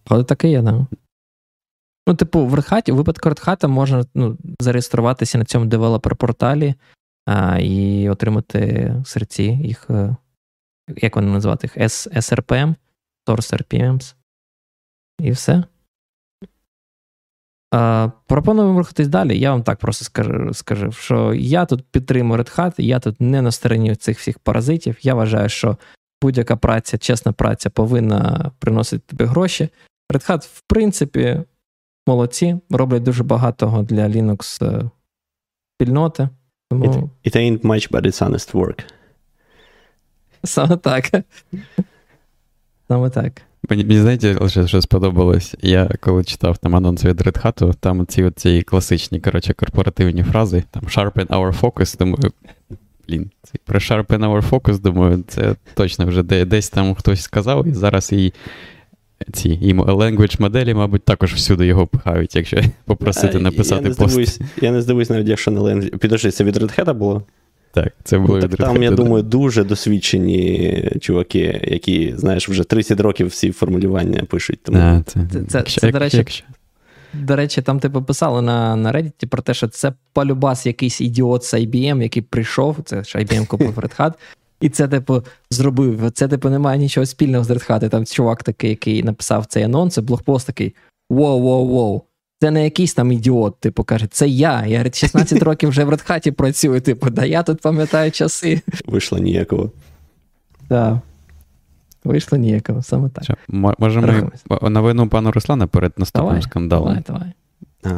Але таке є, да. Ну, типу, в Red у випадку Hat можна ну, зареєструватися на цьому девелопер-порталі а, і отримати серці їх, е, як вони називати їх? SRPM, Source RPMs. І все. А, Пропоную рухатись далі. Я вам так просто скажу, скажу, що я тут підтримую Red Hat, я тут не на стороні цих всіх паразитів. Я вважаю, що будь-яка праця, чесна праця повинна приносити тобі гроші. Red Hat, в принципі, молодці, роблять дуже багато для Linux е, спільноти. Тому... It, it ain't much, but it's honest work. Саме так. Саме так. Мені, мені знаєте, лише що сподобалось. Я коли читав там анонс від Red Hat, там ці ці класичні коротше, корпоративні фрази, там sharpen our focus, думаю, блін, про sharpen our focus, думаю, це точно вже десь там хтось сказав, і зараз і ці і language моделі, мабуть, також всюди його пхають, якщо попросити написати я не пост. Здивуюсь, я не здивуюсь, навіть якщо не language. Підожди, це від Red Hat було? Так, це було так Там, я думаю, дуже досвідчені чуваки, які, знаєш, вже 30 років всі формулювання пишуть. Тому... А, це, це, це, це, до речі, якщо... До речі, там типу писали на на Reddit про те, що це полюбас якийсь ідіот з IBM, який прийшов, це ж IBM купив Red Hat, і це, типу, зробив. Це, типу, немає нічого спільного з Red Hat. Там чувак такий, який написав цей анонс, блогпост такий: воу-воу-воу. Це не якийсь там ідіот, типу, каже, це я. Я 16 років вже в Редхаті працюю. Типу, да я тут пам'ятаю часи. Вийшло ніякого. Так. Вийшло ніякого, саме так. Що, може, ми новину пану Руслана перед наступним давай, скандалом? Давай, давай.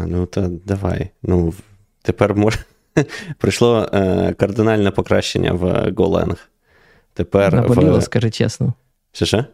А, ну то давай. Ну, тепер може. Прийшло е, кардинальне покращення в GoLang. Тепер Наболіло, в... скажи чесно. Що що?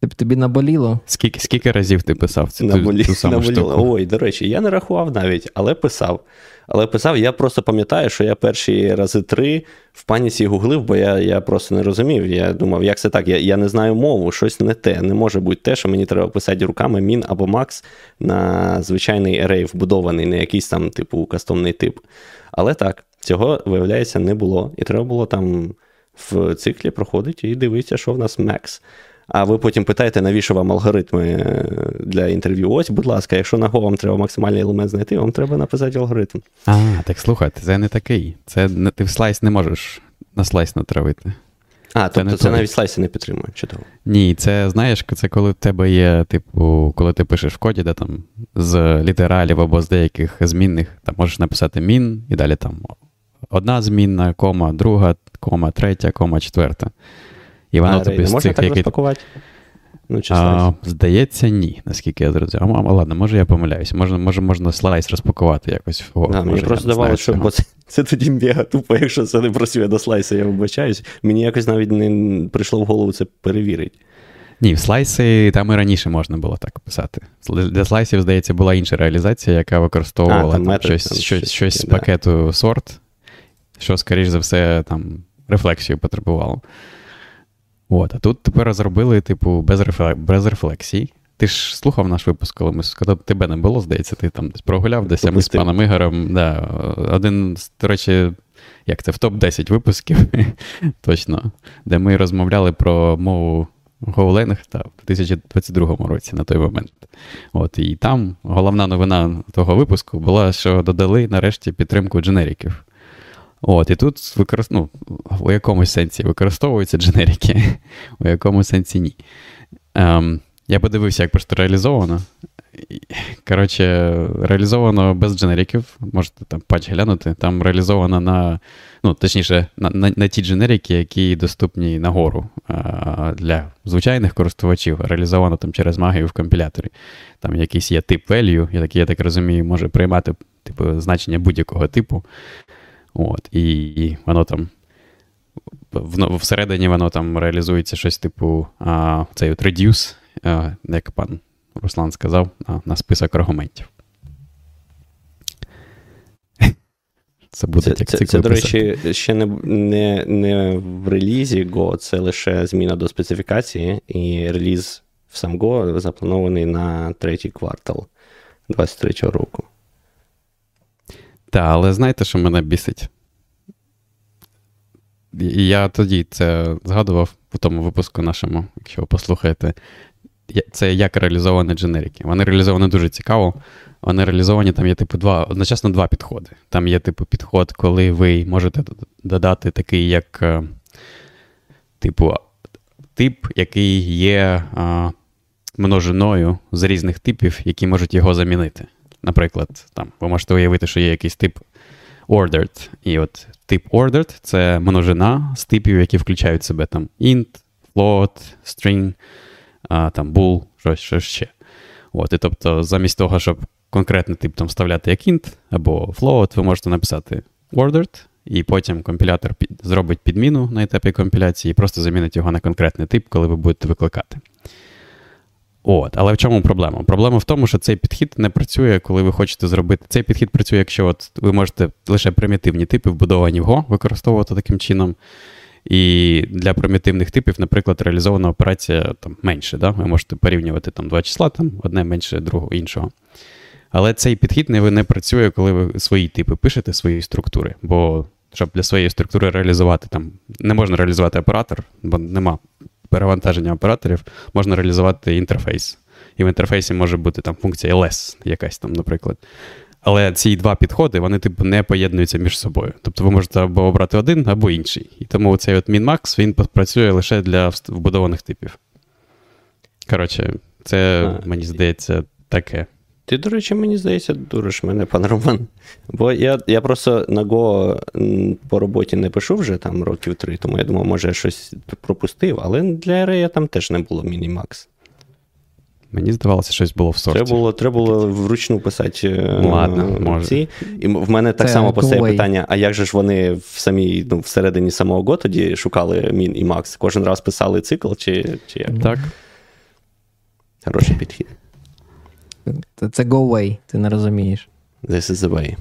Тобі тобі наболіло? Скільки скільки разів ти писав цю, Наболі... ту саму наболіло. штуку? Ой, до речі, я не рахував навіть, але писав. Але писав, я просто пам'ятаю, що я перші рази три в паніці гуглив, бо я я просто не розумів. Я думав, як це так? Я я не знаю мову, щось не те. Не може бути те, що мені треба писати руками мін або макс на звичайний арей вбудований, не якийсь там, типу, кастомний тип. Але так, цього, виявляється, не було. І треба було там в циклі проходити і дивитися, що в нас Max. А ви потім питаєте, навіщо вам алгоритми е, для інтерв'ю? Ось, будь ласка, якщо на Go вам треба максимальний елемент знайти, вам треба написати алгоритм. А, так слухайте, це не такий. Це не, Ти в слайс не можеш на слайс натравити. А, тобто це, це навіть слайси не підтримує, чудово. Ні, це знаєш, це коли в тебе є, типу, коли ти пишеш в коді, де там з літералів або з деяких змінних, там можеш написати мін, і далі там одна змінна, кома, друга, кома, третя, кома, четверта. І вона а, тобі з можна цих, так який... розпакувати? Ну, чи а, Здається, ні, наскільки я зрозумів. А, ладно, може я помиляюсь. Може, може, можна слайс розпакувати якось. О, да, мені просто здавалося, що бо це, це тоді мега тупо, якщо це не працює до слайса, я вибачаюсь. Мені якось навіть не прийшло в голову це перевірити. Ні, в слайси там і раніше можна було так писати. Для слайсів, здається, була інша реалізація, яка використовувала а, там, там, щось там, щось, щось з пакету sort, що, скоріш за все, там рефлексію потребувало. От, А тут тепер зробили, типу, без без рефлексій. Ти ж слухав наш випуск, коли ми сказали, тебе не було, здається, ти там десь прогуляв, десь ми з паном Ігорем. Да, Один, до речі, як це в топ-10 випусків, точно, де ми розмовляли про мову GoLang та, в 2022 році на той момент. От, І там головна новина того випуску була, що додали нарешті підтримку дженериків. От, І тут використ... ну, у якомусь сенсі використовуються дженерики, у якому сенсі ні. Ем, Я подивився, як просто реалізовано. Коротше, реалізовано без дженериків, можете там патч глянути. Там реалізовано на, ну, точніше, на на, на ті дженерики, які доступні нагору а, для звичайних користувачів, реалізовано там через магію в компіляторі. Там якийсь є тип value, який, я так розумію, може приймати типу, значення будь-якого типу. От, І воно там всередині воно там реалізується щось типу а, цей от reduce, а, як пан Руслан сказав, а, на список аргументів. Це буде це, це, це, до речі, ще не не, не в релізі Go, це лише зміна до специфікації, і реліз в сам Go запланований на третій квартал 2023 року. Так, але знаєте, що мене бісить? І я тоді це згадував в тому випуску нашому, якщо ви послухаєте, це як реалізовані дженерики. Вони реалізовані дуже цікаво. Вони реалізовані, там є, типу, два, одночасно два підходи. Там є, типу, підход, коли ви можете додати такий, як, е, типу, тип, який є а, множиною з різних типів, які можуть його замінити. Наприклад, там, ви можете уявити, що є якийсь тип ordered. І от тип ordered це множина з типів, які включають в себе там int, float, string, а, там bool, щось що ще. От, І тобто, замість того, щоб конкретний тип там вставляти як int або float, ви можете написати ordered, і потім компілятор під, зробить підміну на етапі компіляції і просто замінить його на конкретний тип, коли ви будете викликати. От, Але в чому проблема? Проблема в тому, що цей підхід не працює, коли ви хочете зробити. Цей підхід працює, якщо от ви можете лише примітивні типи, вбудовані в Go, використовувати таким чином. І для примітивних типів, наприклад, реалізована операція там менше. Да? Ви можете порівнювати там два числа, там одне менше другого іншого. Але цей підхід не, не працює, коли ви свої типи пишете, свої структури. Бо щоб для своєї структури реалізувати, там не можна реалізувати оператор, бо нема перевантаження операторів можна реалізувати інтерфейс. І в інтерфейсі може бути там функція LS, якась там, наприклад. Але ці два підходи, вони типу не поєднуються між собою. Тобто ви можете або обрати один, або інший. І тому цей от min-max, він працює лише для вбудованих типів. Коротше, це, а, мені здається, таке. Ти, до речі, мені здається, дуриш мене, пан Роман. Бо я я просто на Go по роботі не пишу вже там років три, тому я думав, може, я щось пропустив, але для Array там теж не було мінімакс. Мені здавалося, щось було в сорті. Треба було треба було вручну писати е, ладно, може. ці. І в мене так Це само постає питання: а як же ж вони в самій, ну, всередині самого Go тоді шукали мін і макс? Кожен раз писали цикл, чи, чи як? Так. Хороший підхід. Це go away, ти не розумієш. This is the way.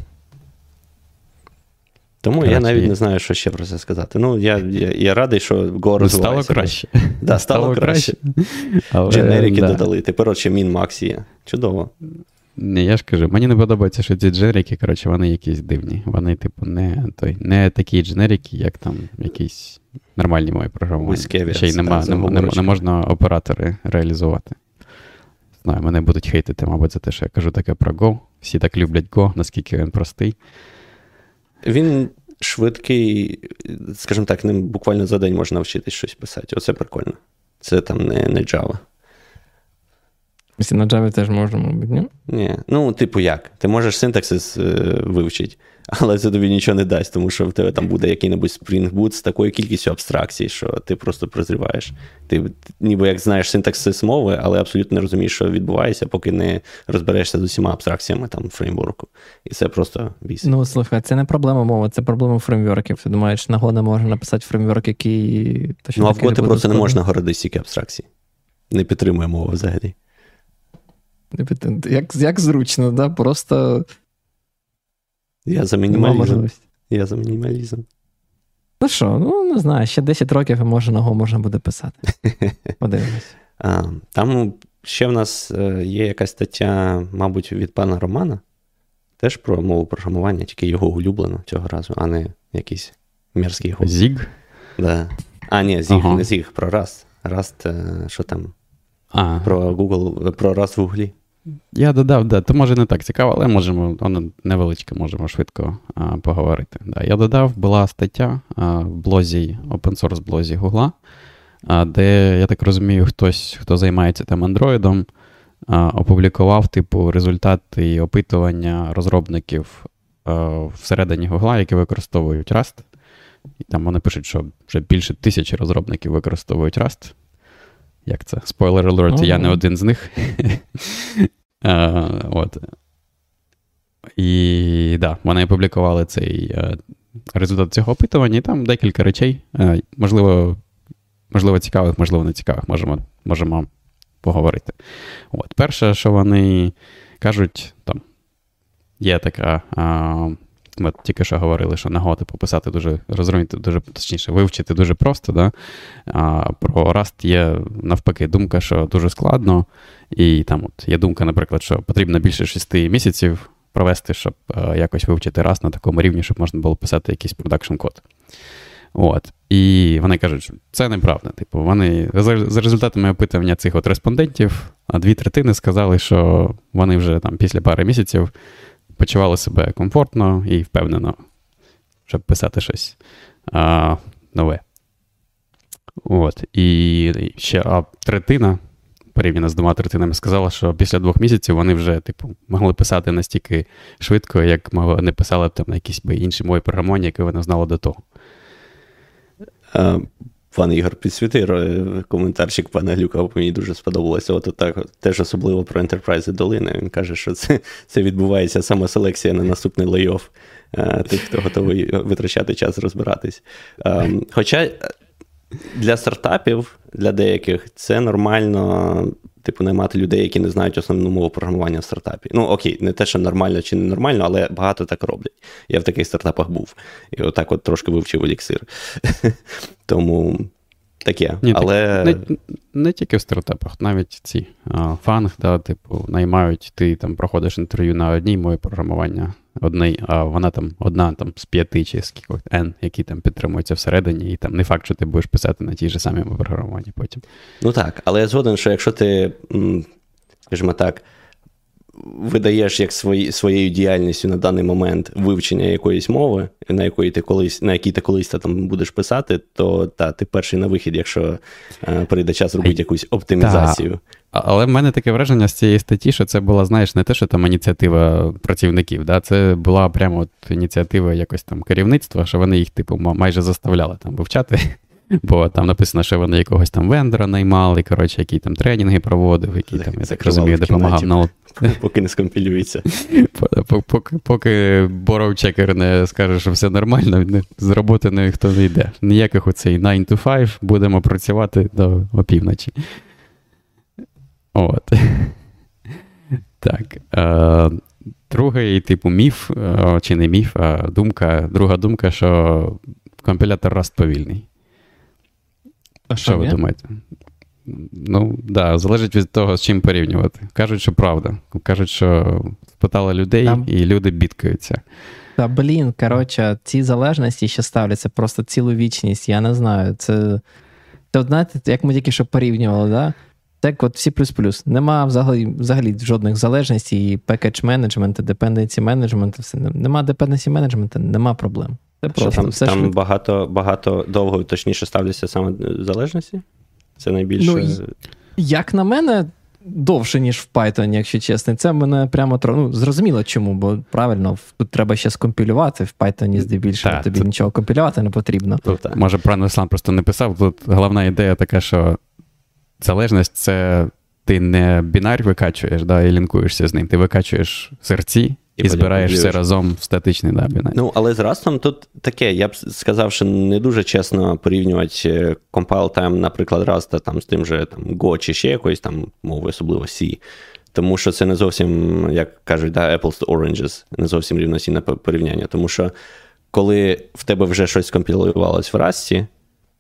Тому Короче, я навіть не знаю, що ще про це сказати. Ну, я я, я радий, що Go розвивається. Стало краще. Да, стало, стало краще. Але, Дженерики да. додали. Тепер от ще Min-Max є. Чудово. Не, Я ж кажу, мені не подобається, що ці дженерики, коротше, вони якісь дивні. Вони, типу, не той, не такі дженерики, як там якісь нормальні мої програмування. Ще й нема, не, не, не можна оператори реалізувати знаю, мене будуть хейтити, мабуть, за те, що я кажу таке про Go. Всі так люблять Go, наскільки він простий. Він швидкий, скажімо так, ним буквально за день можна навчитись щось писати. Оце прикольно. Це там не не Java. На Java теж можна, мабуть, ні? Ні. Ну, типу, як? Ти можеш синтаксис е, вивчити, але це тобі нічого не дасть, тому що в тебе там буде який-небудь Spring Boot з такою кількістю абстракцій, що ти просто прозріваєш. Ти ніби як знаєш синтаксис мови, але абсолютно не розумієш, що відбувається, поки не розберешся з усіма абстракціями там фреймворку. І це просто біс. Ну, слухай, це не проблема мови, це проблема фреймворків. Ти думаєш, на не можна написати фреймворк, який точно. Ну, а в Go просто не можна городити стільки абстракцій. Не підтримує мова взагалі. Як як зручно, да? просто. Я за мінімалізм. Я за мінімалізм. Ну що, ну не знаю, ще 10 років і може на Go можна буде писати. Подивимось. А, Там ще в нас е, є якась стаття, мабуть, від пана Романа. Теж про мову програмування, тільки його улюблено цього разу, а не якийсь мерзкий голос. Зіг? Да. А, ні, Зіг, ага. не Зіг, про Rust. Rust, е, що там? А. Про Google, про Rust в Гуглі. Я додав, да, то може не так цікаво, але можемо, воно невеличке, можемо швидко а, поговорити. Да, Я додав, була стаття а, в блозі, open source блозі Гугла, де, я так розумію, хтось, хто займається там андроїдом, опублікував типу результати опитування розробників всередині Гугла, які використовують Rust. І там вони пишуть, що вже більше тисячі розробників використовують Rust. Як це? Спойлер alert, я не один з них. uh, от. І да, вони опублікували цей uh, результат цього опитування, і там декілька речей. Uh, можливо, можливо, цікавих, можливо, не цікавих, можемо можемо поговорити. От. Перше, що вони кажуть, там є така ми тільки що говорили, що на типу, писати дуже розуміти, дуже точніше, вивчити дуже просто. Да? А Про Rust є навпаки думка, що дуже складно. І там от є думка, наприклад, що потрібно більше шести місяців провести, щоб а, якось вивчити Rust на такому рівні, щоб можна було писати якийсь продакшн код. От. І вони кажуть, що це неправда. Типу, вони за, за результатами опитування цих от респондентів, дві третини сказали, що вони вже там після пари місяців почували себе комфортно і впевнено, щоб писати щось а, нове. От. І ще а третина, порівняно з двома третинами, сказала, що після двох місяців вони вже типу, могли писати настільки швидко, як вони писали б там на якійсь іншій мові програмування, яку вони знали до того. Пан Ігор підсвітив е, коментарчик пана Глюка, мені дуже сподобалося. От так, теж особливо про Enterprise долини. Він каже, що це це відбувається саме селекція на наступний лейоф е, тих, хто готовий витрачати час розбиратись. Ем, хоча для стартапів, для деяких, це нормально, типу, наймати людей, які не знають основну мову програмування в стартапі. Ну, окей, не те, що нормально чи не нормально, але багато так роблять. Я в таких стартапах був. І отак от трошки вивчив еліксир. Тому таке. Ні, але... Так, не, не тільки в стартапах, навіть ці фанг, да, типу, наймають, ти там проходиш інтерв'ю на одній мові програмування, одній, а вона там одна там з п'яти чи з кількох N, які там підтримуються всередині, і там не факт, що ти будеш писати на тій же самій програмуванні потім. Ну так, але я згоден, що якщо ти, скажімо так, видаєш як свої, своєю діяльністю на даний момент вивчення якоїсь мови, на якої ти колись, на якій ти колись там будеш писати, то та, ти перший на вихід, якщо е, прийде час робити якусь оптимізацію. Та. Але в мене таке враження з цієї статті, що це була, знаєш, не те, що там ініціатива працівників, да? це була прямо от ініціатива якось там керівництва, що вони їх, типу, майже заставляли там вивчати. Бо там написано, що вони якогось там вендора наймали, коротше, який там тренінги проводив, який там, я так розумію, допомагав на поки не скомпілюється. Поки поки боровчекер не скаже, що все нормально, з роботи ніхто не йде. Ніяких оцей 9 to 5 будемо працювати до опівночі. От. Так. Е, Другий, типу, міф, е, чи не міф, а думка, друга думка, що компілятор Rust повільний. А Що, що ви думаєте? Ну, да, залежить від того, з чим порівнювати. Кажуть, що правда. Кажуть, що спитали людей, Там... і люди бідкаються. Та блін, коротше, ці залежності ще ставляться просто цілу вічність. Я не знаю. Це, це знаєте, як ми тільки що порівнювали, да? Так, от всі плюс-плюс. Нема взагалі взагалі жодних залежностей, і package менеджменту, dependency менеджменту, все. Нема dependency менеджменту, нема проблем. Це просто Що там все там багато багато довго точніше ставляться саме залежності? Це найбільше. Ну, Як на мене, довше, ніж в Python, якщо чесно. Це мене прямо ну, зрозуміло чому, бо правильно, тут треба ще скомпілювати. В Python здебільшого так, тобі це... нічого компілювати не потрібно. Тут, так. Може, правильно Руслан просто не писав. Тут головна ідея така, що залежність це ти не бінар викачуєш, да, і лінкуєшся з ним. Ти викачуєш серці. І, і збираєш все разом в статичний да, бінар. Ну, але з Rust тут таке, я б сказав, що не дуже чесно порівнювати е, compile time, наприклад, Rust там, з тим же там, Go чи ще якоюсь там мовою, особливо C. Тому що це не зовсім, як кажуть, да, apples to oranges, не зовсім рівноцінне порівняння. Тому що коли в тебе вже щось скомпілювалось в Rust,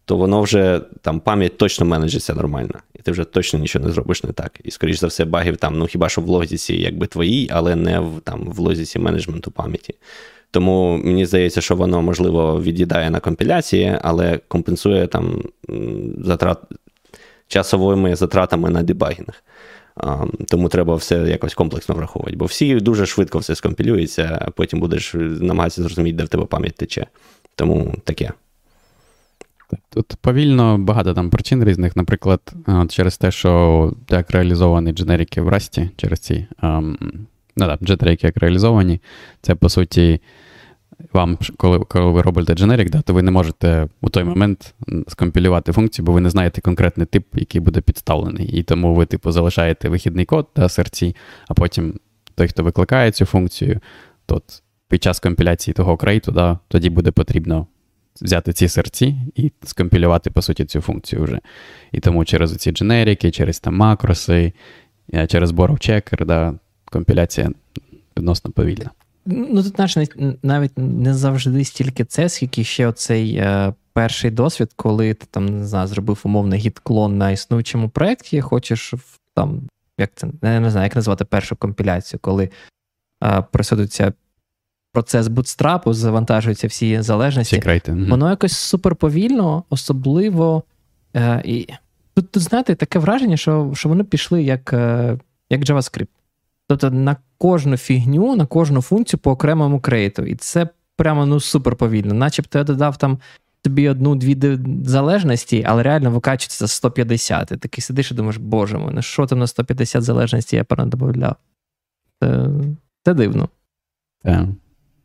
то воно вже там пам'ять точно менеджиться нормально, і ти вже точно нічого не зробиш не так. І, скоріш за все, багів там, ну хіба що в логіці якби твоїй, але не в там в логіці менеджменту пам'яті. Тому мені здається, що воно, можливо, від'їдає на компіляції, але компенсує там затрат часовими затратами на дебагінг. Тому треба все якось комплексно враховувати. Бо всі дуже швидко все скомпілюється, а потім будеш намагатися зрозуміти, де в тебе пам'ять тече. Тому таке. Тут повільно багато там причин різних, наприклад, через те, що як реалізовані дженерики в Расті, через ці ем, ну, да, дженерики як реалізовані, це по суті. Вам, коли коли ви робите дженерик, да, то ви не можете у той момент скомпілювати функцію, бо ви не знаєте конкретний тип, який буде підставлений. І тому ви, типу, залишаєте вихідний код да, серці, а потім той, хто викликає цю функцію, то під час компіляції того крейту, да, тоді буде потрібно взяти ці серці і скомпілювати, по суті, цю функцію вже. І тому через ці дженерики, через там макроси, е, через borrow checker, да, компіляція відносно повільна. Ну, тут знаєш, навіть не завжди стільки це, скільки ще оцей е, перший досвід, коли ти там не знаю, зробив умовний гід-клон на існуючому проєкті, хочеш там, як це не, не знаю, як назвати першу компіляцію, коли е, присудиться процес бутстрапу, завантажуються всі залежності. Секрети. Воно якось суперповільно, особливо. Е, і Тут, тут, знаєте, таке враження, що що вони пішли як е, як JavaScript. Тобто на кожну фігню, на кожну функцію по окремому крейту. І це прямо ну суперповільно. Начебто я додав там тобі одну-дві залежності, але реально викачується за 150. І такий сидиш і думаєш, боже мой, ну що там на 150 залежності я передобавляв? Це, це дивно. Так.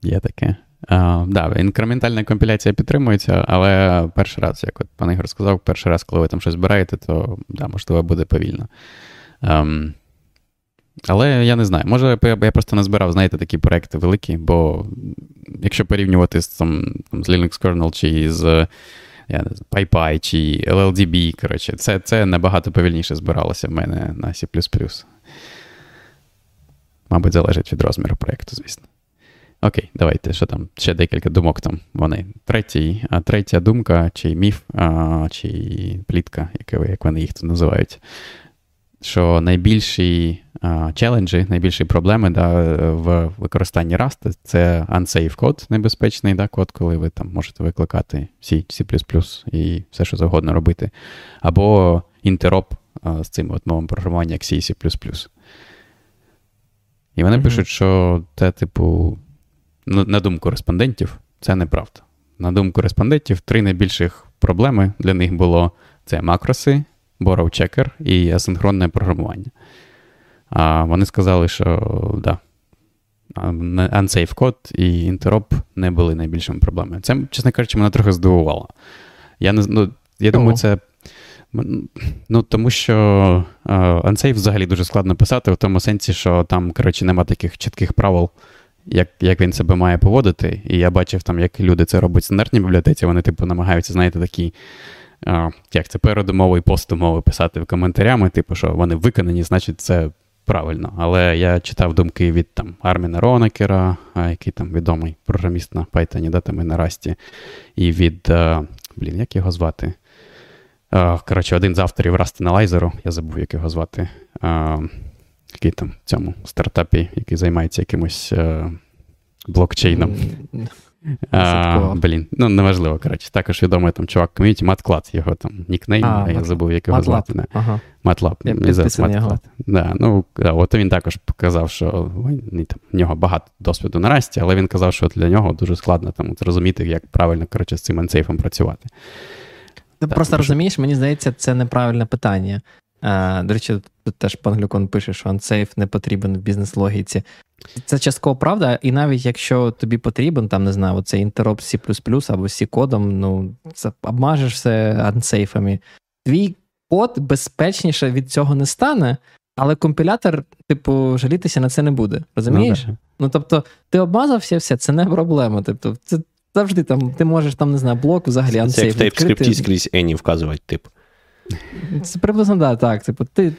Є таке. Uh, да, Інкрементальна компіляція підтримується, але перший раз, як от пан Ігор сказав, перший раз, коли ви там щось збираєте, то да, можливо буде повільно. Um, але я не знаю. Може, я просто не збирав, знаєте, такі проекти великі, бо якщо порівнювати з там, з Linux Kernel чи з я не знаю, PyPy чи LLDB, коротше, це це набагато повільніше збиралося в мене на C. Мабуть, залежить від розміру проєкту, звісно. Окей, давайте, що там? Ще декілька думок там. Вони. Третій, а Третя думка, чи міф, а, чи плітка, як, як вони їх тут називають. Що найбільші а, челенджі, найбільші проблеми да, в використанні Rust це unsafe код, небезпечний да, код, коли ви там можете викликати C, C і все, що завгодно робити. Або інтероп з цим от мовом програмування, як C, C. І вони mm-hmm. пишуть, що це, типу, на думку респондентів, це неправда. На думку респондентів, три найбільших проблеми для них було це макроси, borrow checker і асинхронне програмування. А Вони сказали, що да, unsafe код і інтероп не були найбільшими проблемами. Це, чесно кажучи, мене трохи здивувало. Я не, ну, я думаю, це. Ну, Тому що uh, unsafe взагалі дуже складно писати, в тому сенсі, що там, коротше, нема таких чітких правил як як він себе має поводити. І я бачив, там, як люди це роблять в стандартній бібліотеці, вони, типу, намагаються, знаєте, такі. Як це передумови і постумови писати в коментарями, типу, що вони виконані, значить, це правильно. Але я читав думки від там Арміна Ронекера, який там відомий програміст на Python, да, там і на Расті, і від. Блін, як його звати? Коротше, один з авторів Rust я забув, як його звати який там в цьому стартапі, який займається якимось е, блокчейном. А, Блін, ну неважливо, коротше. Також відомий там чувак ком'юніті, Матклад, його там нікнейм, а, я забув, як його звати. Ага. Матлаб. Да, ну, да, От він також показав, що там, в нього багато досвіду на расті, але він казав, що для нього дуже складно там зрозуміти, як правильно коротше, з цим ансейфом працювати. Ти так, просто розумієш, мені здається, це неправильне питання. А, До речі, тут теж пан Глюкон пише, що ансейф не потрібен в бізнес-логіці. Це частково правда, і навіть якщо тобі потрібен, там не знаю, оцей інтероп C або C-кодом, ну це обмажеш все ансейфами. Твій код безпечніше від цього не стане, але компілятор, типу, жалітися на це не буде. Розумієш? Ну, ну тобто, ти обмазався, все, це не проблема. Тобто, це завжди там, ти можеш там, не знаю, блок взагалі ансейф. Це як в скрипті скрізь Ені вказувати, тип. Це приблизно да, так. Типу, ти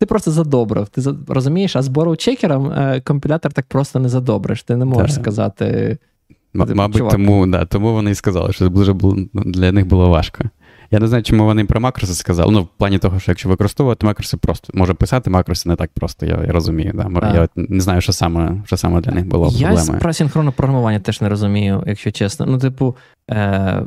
ти просто задобрив. Ти розумієш, а з борроу-чекером е, компілятор так просто не задобриш. Ти не можеш да. сказати. М- типу, мабуть, тому да, тому вони і сказали, що дуже було, для них було важко. Я не знаю, чому вони про макроси сказали. Ну, в плані того, що якщо використовувати макроси, просто може писати макроси не так просто, я я розумію. Да? Я не знаю, що саме що саме для них було проблемою. Я про синхронне програмування теж не розумію, якщо чесно. Ну, типу, е-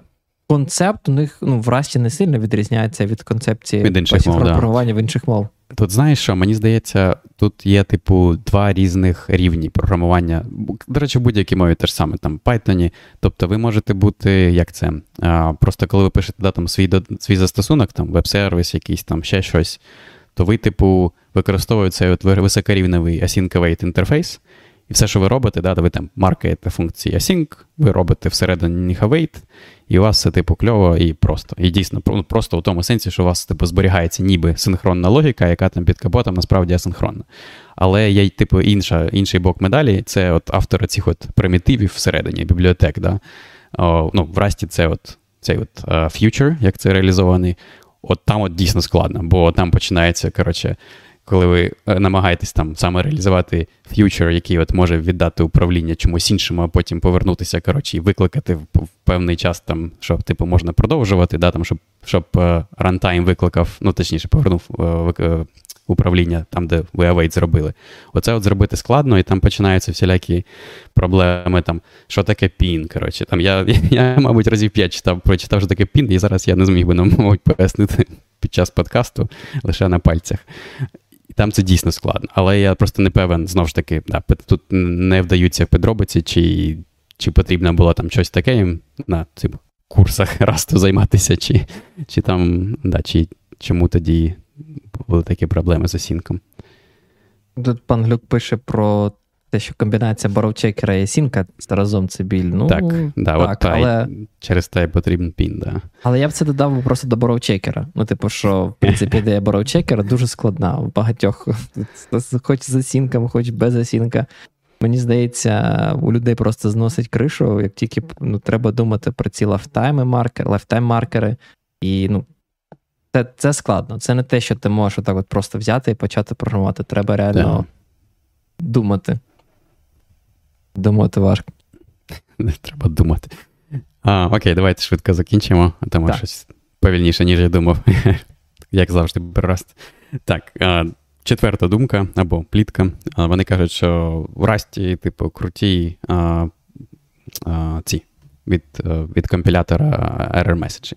концепт у них ну, в Расті не сильно відрізняється від концепції від інших мов, програмування да. в інших мов. Тут знаєш що, мені здається, тут є, типу, два різних рівні програмування. До речі, в будь-якій мові теж саме там Python. Тобто ви можете бути, як це? Просто коли ви пишете да, там, свій свій застосунок, там веб-сервіс, якийсь там ще щось, то ви, типу, використовуєте цей от високорівневий async-await інтерфейс, і все, що ви робите, да, ви там маркаєте функції async, ви робите всередині await, і у вас все типу кльово і просто. І дійсно, ну, просто у тому сенсі, що у вас типу зберігається ніби синхронна логіка, яка там під капотом насправді асинхронна. Але є, типу, інша, інший бок медалі це от автори цих от примітивів всередині бібліотек. Да? О, ну, В Расті це от цей от uh, як це реалізований. От там от дійсно складно, бо там починається, коротше коли ви е, намагаєтесь там саме реалізувати ф'ючер, який от може віддати управління чомусь іншому, а потім повернутися, коротше, і викликати в, певний час, там, щоб типу можна продовжувати, да, там, щоб щоб рантайм викликав, ну точніше, повернув е, управління там, де ви await зробили. Оце от зробити складно, і там починаються всілякі проблеми, там, що таке пін. коротше. Там Я, я, мабуть, разів п'ять читав, прочитав, що таке пін, і зараз я не зміг би нам, мабуть, пояснити під час подкасту лише на пальцях там це дійсно складно. Але я просто не певен, знову ж таки, да, тут не вдаються подробиці, чи чи потрібно було там щось таке на цих курсах расту займатися, чи чи там, да, чи чому тоді були такі проблеми з осінком. Тут пан Глюк пише про те, що комбінація боровчекера і сінка разом це біль. Ну, Так, да, так, от та, але... через те потрібен pin, да. Але я б це додав просто до borrow checker а. Ну, типу, що, в принципі, ідея borrow checker а дуже складна. У багатьох, хоч з async ами, хоч без async а. Мені здається, у людей просто зносить кришу, як тільки ну, треба думати про ці lifetime и маркери, lifetime маркери. І ну, це це складно. Це не те, що ти можеш отак от просто взяти і почати програмувати. Треба реально yeah. думати. Думати важко. Не треба думати. А, Окей, давайте швидко закінчимо, тому щось повільніше, ніж я думав. Як завжди, перераст. Так, четверта думка або плітка. Вони кажуть, що в Расті, типу, круті а, а, ці від від компілятора error меседжі.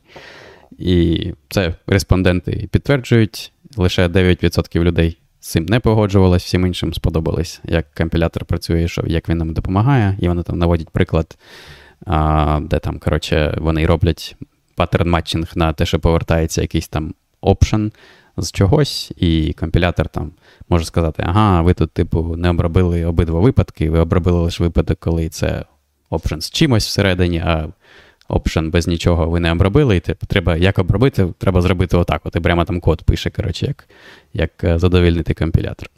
І це респонденти підтверджують, лише 9% людей цим не погоджувалась, всім іншим сподобалось, як компілятор працює, що, як він нам допомагає, і вони там наводять приклад, а, де там, коротше, вони роблять паттерн матчинг на те, що повертається якийсь там опшен з чогось, і компілятор там може сказати: ага, ви тут, типу, не обробили обидва випадки, ви обробили лише випадок, коли це опшен з чимось всередині, а опшен без нічого ви не обробили, і типу, треба як обробити, треба зробити отак. От і прямо там код пише, коротше, як як е, задовільнити компілятор.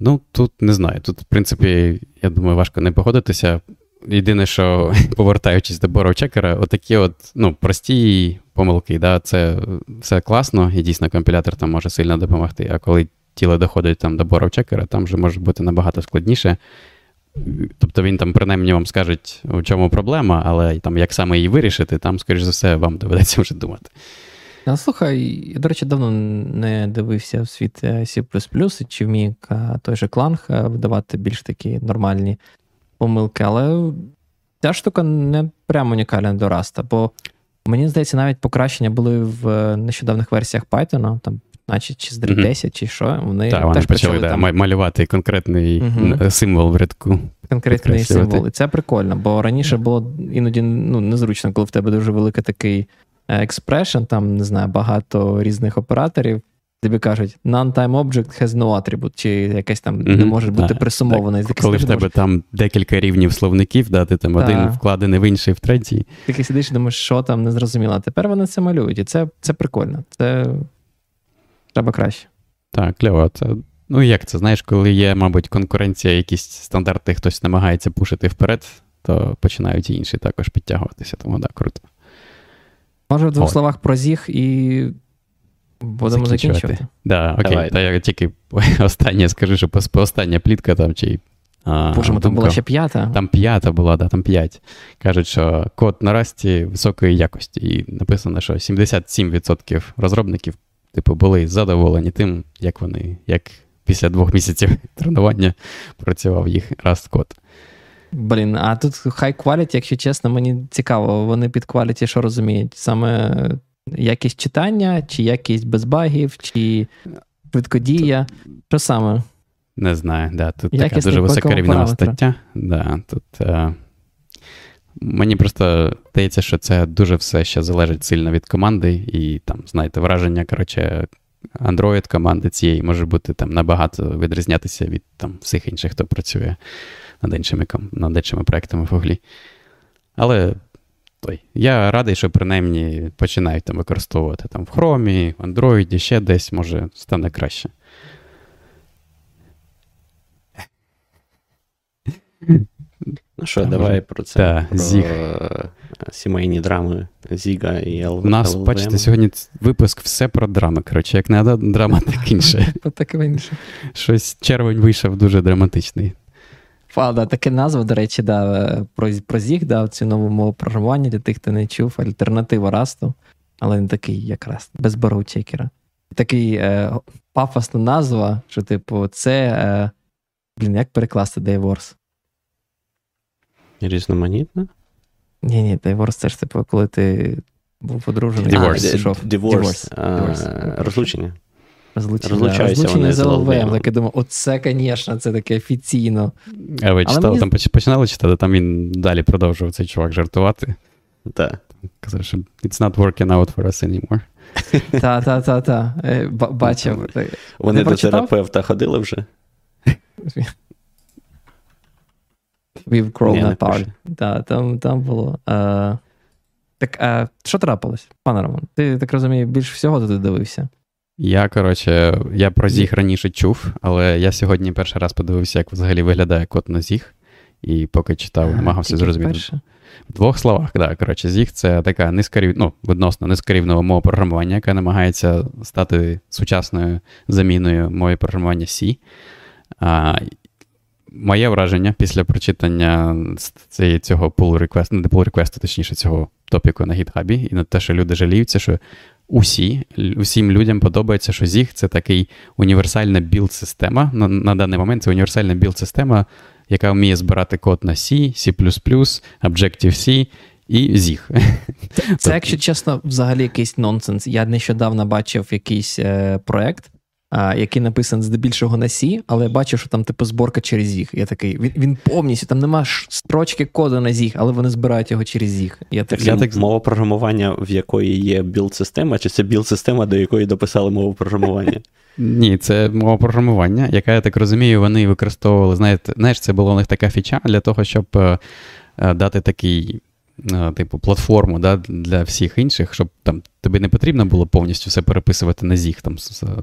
Ну, тут не знаю. Тут, в принципі, я думаю, важко не погодитися. Єдине, що, повертаючись до боров-чекера, отакі от ну, прості помилки, да, це все класно, і дійсно компілятор там може сильно допомогти. А коли тіло доходить там до боров-чекера, там вже може бути набагато складніше. Тобто він там принаймні вам скаже, у чому проблема, але там як саме її вирішити, там, скоріш за все, вам доведеться вже думати. А, Слухай, я, до речі, давно не дивився в світ C, чи вміє той же кланг видавати більш такі нормальні помилки, але ця штука не прямо унікальна до Rust, бо мені здається, навіть покращення були в нещодавних версіях Python, там, значить, чи з 3.10, чи що. Вони Так, вони теж почали, почали да, там, малювати конкретний Мгм. символ в рядку. конкретний символ. І це прикольно, бо раніше було іноді ну, незручно, коли в тебе дуже великий такий експрешн, там, не знаю, багато різних операторів. Тобі кажуть, non-time object has no attribute, чи якесь там не може бути присумоване. Так, коли в тебе там декілька рівнів словників, да, ти там Так. один вкладений в інший, в третій. Ти сидиш і думаєш, що там не зрозуміло. А тепер вони це малюють, і це, це прикольно. Це треба краще. Так, кльово. Це, ну як це, знаєш, коли є, мабуть, конкуренція, якісь стандарти, хтось намагається пушити вперед, то починають і інші також підтягуватися, тому так, круто. Може, в двох От. словах про зіг і будемо закінчувати. Да, окей. Давай. Та я тільки останнє скажу, що остання плітка там чи. А, Боже, там думка. була ще п'ята. Там п'ята була, да, там п'ять. Кажуть, що код на расті високої якості. І написано, що 77% розробників, типу, були задоволені тим, як вони, як після двох місяців тренування працював їх Rust код. Блін, а тут high quality, якщо чесно, мені цікаво, вони під quality що розуміють? Саме якість читання, чи якість без багів, чи швидкодія. Що саме? Не знаю, да, тут така дуже висока рівнева стаття. Да, тут, е, мені просто здається, що це дуже все ще залежить сильно від команди, і там, знаєте, враження, коротше, Android команди цієї може бути там набагато відрізнятися від там, всіх інших, хто працює над іншими, над іншими проектами в Гуглі. Але той, я радий, що принаймні починають там використовувати там в Chrome, в Android, ще десь, може, стане краще. Ну що, давай про це. Та, про Зіг. е, сімейні драми Зіга і ЛВМ. У нас, бачите, сьогодні випуск все про драми. Коротше, як не одна драма, так інше. Так інше. Щось червень вийшов дуже драматичний. Фа, да, таке назва, до речі, да, е, про, про зіг, да, цю нову мову програмування для тих, хто не чув, альтернатива Расту, але не такий, як Раст, без бароу-чекера. Такий е, пафосна назва, що, типу, це. Е, блін, як перекласти Dayworse? Різноманітно? Ні, ні, Dayworse це ж типу, коли ти був одружений. Divorce. і. Диворс. Розлучення. Розлучення, розлучення з. LLVM. Так я думаю, оце, звісно, це таке офіційно. А ви читали, мені- там починали читати, там він далі продовжував цей чувак жартувати. Так. Казав, що it's not working out for us anymore. Та, та, та, та. Е, Бачив. Вони до терапевта ходили вже? We've grown Ні, не apart. Да, там, там було. Е, так, а що трапилось, пане Роман? Ти так розумію, більше всього туди дивився. Я, коротше, я про Зіг раніше чув, але я сьогодні перший раз подивився, як взагалі виглядає код на Зіг. І поки читав, намагався зрозуміти. вперше. В двох словах, да, коротше, Зіг це така низькорів... ну, відносно низькорівнова мова програмування, яка намагається стати сучасною заміною мови програмування C. А, моє враження після прочитання цієї, цього pull request, не pull request, точніше, цього топіку на GitHub і, і на те, що люди жаліються, що усі, усім людям подобається, що Zig це такий універсальна build-система. На, на даний момент це універсальна build-система, яка вміє збирати код на C, C, Objective-C і Zig. Це, якщо чесно, взагалі якийсь нонсенс. Я нещодавно бачив якийсь е, проект, який написаний здебільшого на C, але я бачив, що там типу зборка через Zig. Я такий, він, він повністю, там нема строчки коду на Zig, але вони збирають його через Zig. Я Так, такий, це мова програмування, в якої є build-система, чи це build-система, до якої дописали мову програмування? Ні, це мова програмування, яка, я так розумію, вони використовували. Знаєте, знаєш, це була у них така фіча для того, щоб е, е, дати такий, типу, платформу да, для всіх інших, щоб там тобі не потрібно було повністю все переписувати на Zig, там,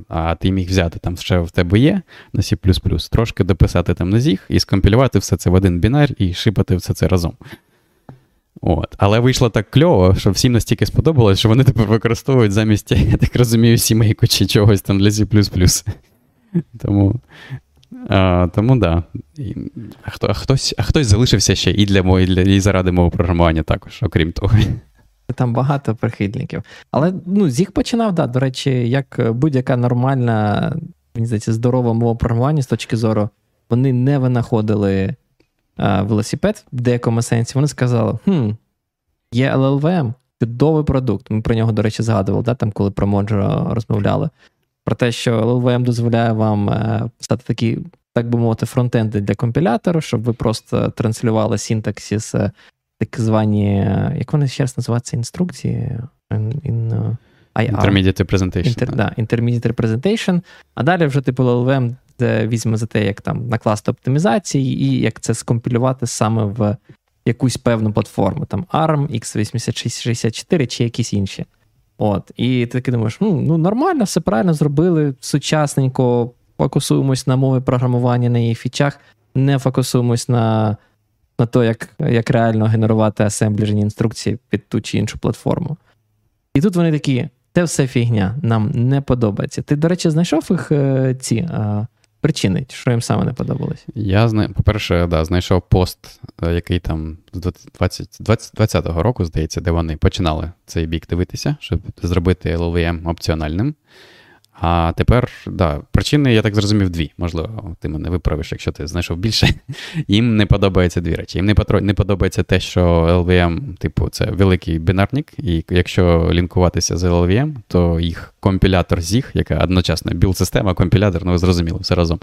а ти міг взяти там, що в тебе є на C, трошки дописати там на Zig і скомпілювати все це в один бінар і ship ати все це разом. От. Але вийшло так кльово, що всім настільки сподобалось, що вони тепер використовують замість, я так розумію, сімейку чи чогось там для C. Тому, а, тому да. І, а, хто, а, хтось, а хтось залишився ще і для мого, і, для, і заради мого програмування також, окрім того. Там багато прихильників. Але ну, Зіг починав, да, до речі, як будь-яка нормальна, мені здається, здорова мова програмування з точки зору, вони не винаходили е, велосипед в деякому сенсі, вони сказали: хм, є LLVM, чудовий продукт. Ми про нього, до речі, згадували, да, там, коли про Monjo розмовляли. Про те, що LLVM дозволяє вам е, писати такі, так би мовити, фронтенди для компілятору, щоб ви просто транслювали синтаксис, е, так звані, як вони ще раз називаються, інструкції. In, in, Intermediate Representation. Інтер, да, Intermediate Representation. А далі вже типу LLVM візьме за те, як там накласти оптимізації, і як це скомпілювати саме в якусь певну платформу, там ARM, x8664 чи якісь інші. От, І ти таки думаєш, ну ну нормально, все правильно зробили, сучасненько, фокусуємось на мові програмування на її фічах, не фокусуємось на на то, як як реально генерувати асемблерні інструкції під ту чи іншу платформу. І тут вони такі: це все фігня, нам не подобається. Ти, до речі, знайшов їх е, ці е, причини, що їм саме не подобалось? Я знай, по-перше, да, знайшов пост, е, який там з 2020 року, здається, де вони починали цей бік дивитися, щоб зробити LLVM опціональним. А тепер, да, причини, я так зрозумів, дві. Можливо, ти мене виправиш, якщо ти знайшов більше. Їм не подобається дві речі. Їм не не подобається те, що LLVM, типу, це великий бінарник, і якщо лінкуватися з LLVM, то їх компілятор Zig, яка одночасно build-система, компілятор, ну ви зрозуміли, все разом.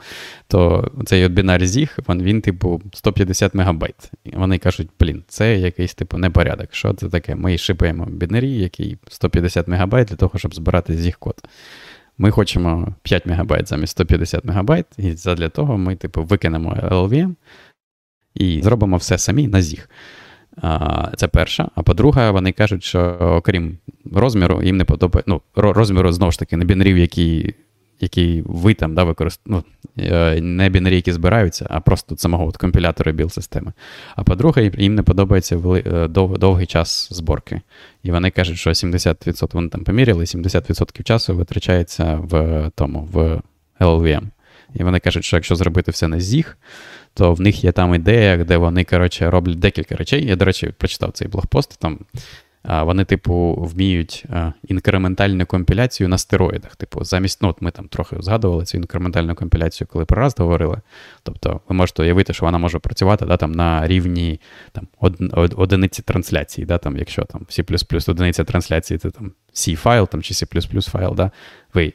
То цей от бінар Zig, він, він, типу, 150 мегабайт. І вони кажуть, блін, це якийсь типу непорядок. Що це таке? Ми ship аємо бінарі, який 150 мегабайт для того, щоб збирати Zig код. Ми хочемо 5 МБ замість 150 МБ, і для того ми, типу, викинемо LLVM і зробимо все самі на зіг. Це перша. А по-друге, вони кажуть, що окрім розміру, їм не подобається. Ну, розміру, знову ж таки, не бінрів, які які ви там да, використовуєте, ну, е, не бінарі, які збираються, а просто самого от компілятора біл системи. А по-друге, їм не подобається е, дов, довгий час зборки. І вони кажуть, що 70% вони там поміряли, 70% часу витрачається в тому, в LLVM. І вони кажуть, що якщо зробити все на ZIG, то в них є там ідея, де вони коротше, роблять декілька речей. Я, до речі, прочитав цей блогпост. Там вони, типу, вміють інкрементальну компіляцію на стероїдах. Типу, замість, ну, от ми там трохи згадували цю інкрементальну компіляцію, коли про раз говорили. Тобто, ви можете уявити, що вона може працювати да, там, на рівні там, одиниці трансляції. Да, там, Якщо там C одиниця трансляції, це там C-файл там, чи C файл, да, ви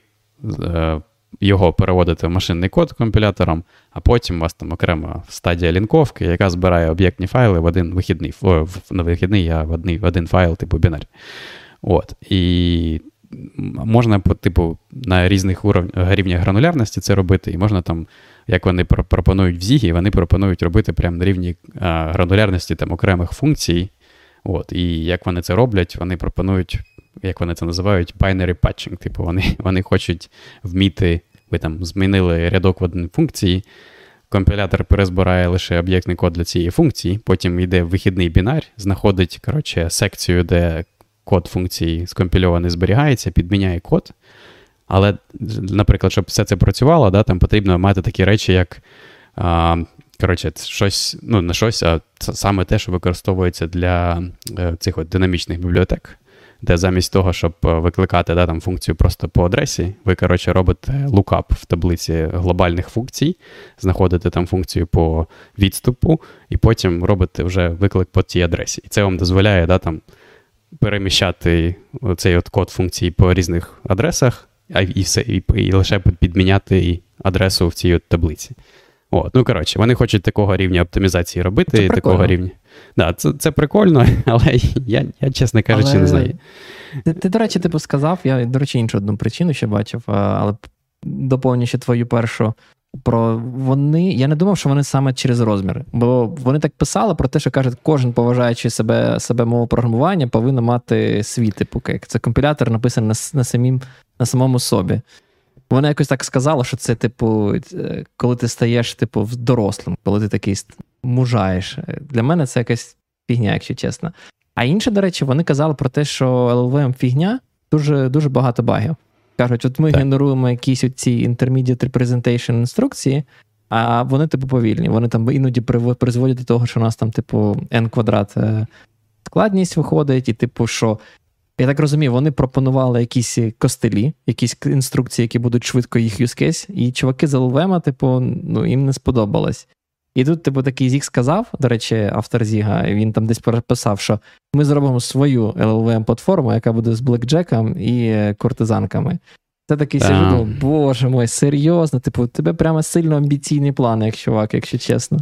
е, його переводити в машинний код компілятором, а потім у вас там окрема стадія лінковки, яка збирає об'єктні файли в один вихідний, о, в, не вихідний, а в один, в один файл, типу бінар. От. І можна, типу, на різних рівнях гранулярності це робити, і можна там, як вони пропонують в Зігі, вони пропонують робити прямо на рівні а, гранулярності там окремих функцій. От, І як вони це роблять, вони пропонують як вони це називають, binary patching. Типу, вони вони хочуть вміти, ви там змінили рядок в одній функції, компілятор перезбирає лише об'єктний код для цієї функції, потім йде вихідний бінар, знаходить коротше, секцію, де код функції скомпільований зберігається, підміняє код. Але, наприклад, щоб все це працювало, да, там потрібно мати такі речі, як. А, Коротше, щось, ну, не щось, а саме те, що використовується для е, цих от динамічних бібліотек де замість того, щоб е, викликати да, там, функцію просто по адресі, ви, коротше, робите лукап в таблиці глобальних функцій, знаходите там функцію по відступу, і потім робите вже виклик по цій адресі. І це вам дозволяє да, там, переміщати цей от код функції по різних адресах, а і все, і, і лише підміняти адресу в цій от таблиці. От, Ну, коротше, вони хочуть такого рівня оптимізації робити, і такого рівня. Да, Це це прикольно, але я, я чесно кажучи, але... не знаю. Ти, ти, до речі, типу сказав, я, до речі, іншу одну причину ще бачив, але доповню ще твою першу. Про вони, я не думав, що вони саме через розміри. Бо вони так писали про те, що кажуть, кожен поважаючи себе себе мову програмування, повинен мати свій типу кек. Це компілятор написаний на на, самім, на самому собі. Вона якось так сказала, що це, типу, е, коли ти стаєш, типу, дорослим, коли ти такий мужаєш. Для мене це якась фігня, якщо чесно. А інше, до речі, вони казали про те, що LLVM фігня дуже дуже багато багів. Кажуть, от ми так. генеруємо якісь ці intermediate representation інструкції, а вони, типу, повільні. Вони там іноді призводять до того, що у нас там, типу, n квадрат е, складність виходить, і, типу, що я так розумію, вони пропонували якісь костелі, якісь інструкції, які будуть швидко їх case, і чуваки з LLVM, типу, ну, їм не сподобалось. І тут, типу, такий Зіг сказав, до речі, автор Зіга, він там десь прописав, що ми зробимо свою llvm платформу яка буде з блекджеком і е, кортизанками. Це такий сижу, боже мой, серйозно, типу, у тебе прямо сильно амбіційний план, як чувак, якщо чесно.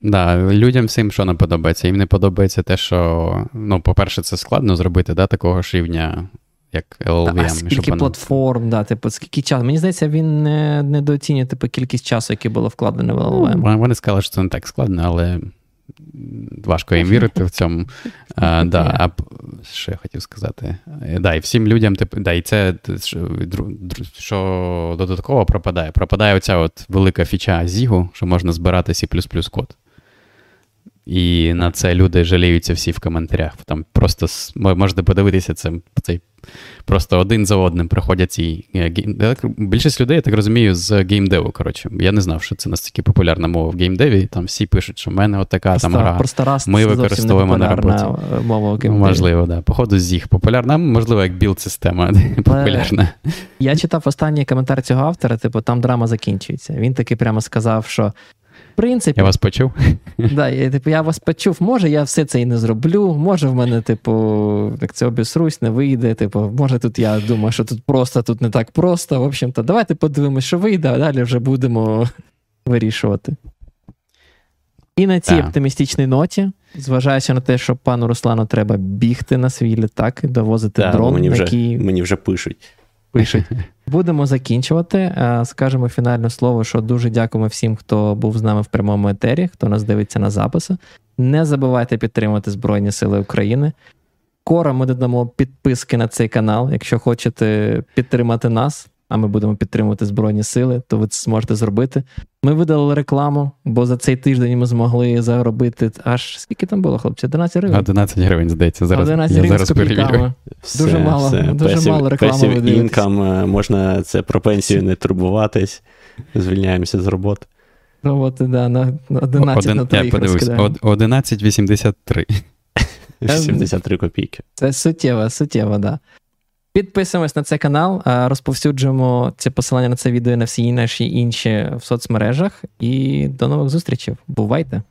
Да, людям всім що не подобається. Їм не подобається те, що, ну, по-перше, це складно зробити, да, такого ж рівня, як LLVM. А скільки платформ, да, типу, скільки часу. Мені здається, він не недооцінює типу, кількість часу, який було вкладено в LLVM. Ну, вони сказали, що це не так складно, але важко їм вірити в цьому. А, да, а Що я хотів сказати? Е, да, І всім людям, типу, да, і це що додатково пропадає. Пропадає оця от велика фіча Зігу, що можна збирати C код. І на це люди жаліються всі в коментарях. Там просто можете подивитися це цей просто один за одним проходять ці е, Більшість людей, я так розумію, з gamedev у. Коротше, я не знав, що це настільки популярна мова в gamedev і. Там всі пишуть, що в мене отака там гра. Просто раз Ми використовуємо на роботі. Мова в. Можливо, да. Походу, Zig популярна, можливо, як build-система популярна. Я читав останній коментар цього автора, типу, там драма закінчується. Він таки прямо сказав, що принципі. Я вас почув? Да, я, типу, я вас почув, може, я все це і не зроблю, може, в мене, типу, як це обісрусь, не вийде. Типу, може, тут я думаю, що тут просто, тут не так просто. В общем-то, давайте подивимось, що вийде, а далі вже будемо вирішувати. І на цій так. оптимістичній ноті, зважаючи на те, що пану Руслану треба бігти на свій літак і довозити так, дрон, мені вже, який... мені вже пишуть. Пишуть. Будемо закінчувати. Е, скажемо фінальне слово, що дуже дякуємо всім, хто був з нами в прямому етері, хто нас дивиться на записи. Не забувайте підтримати Збройні Сили України. Скоро ми додамо підписки на цей канал. Якщо хочете підтримати нас, а ми будемо підтримувати Збройні Сили, то ви це зможете зробити. Ми видалили рекламу, бо за цей тиждень ми змогли заробити аж скільки там було, хлопці? 11 гривень? 11 гривень, здається. Зараз 11 гривень з копійками. Дуже мало все. дуже песів, мало реклами інкам, е, можна це про пенсію не турбуватись, звільняємося з роботи. Роботи, да, на 11 Один, на твоїх Я подивився, 11,83. 83 копійки. Це суттєво, суттєво, так. Да. Підписуємось на цей канал, розповсюджуємо це посилання на це відео на всі наші інші в соцмережах. І до нових зустрічей. Бувайте!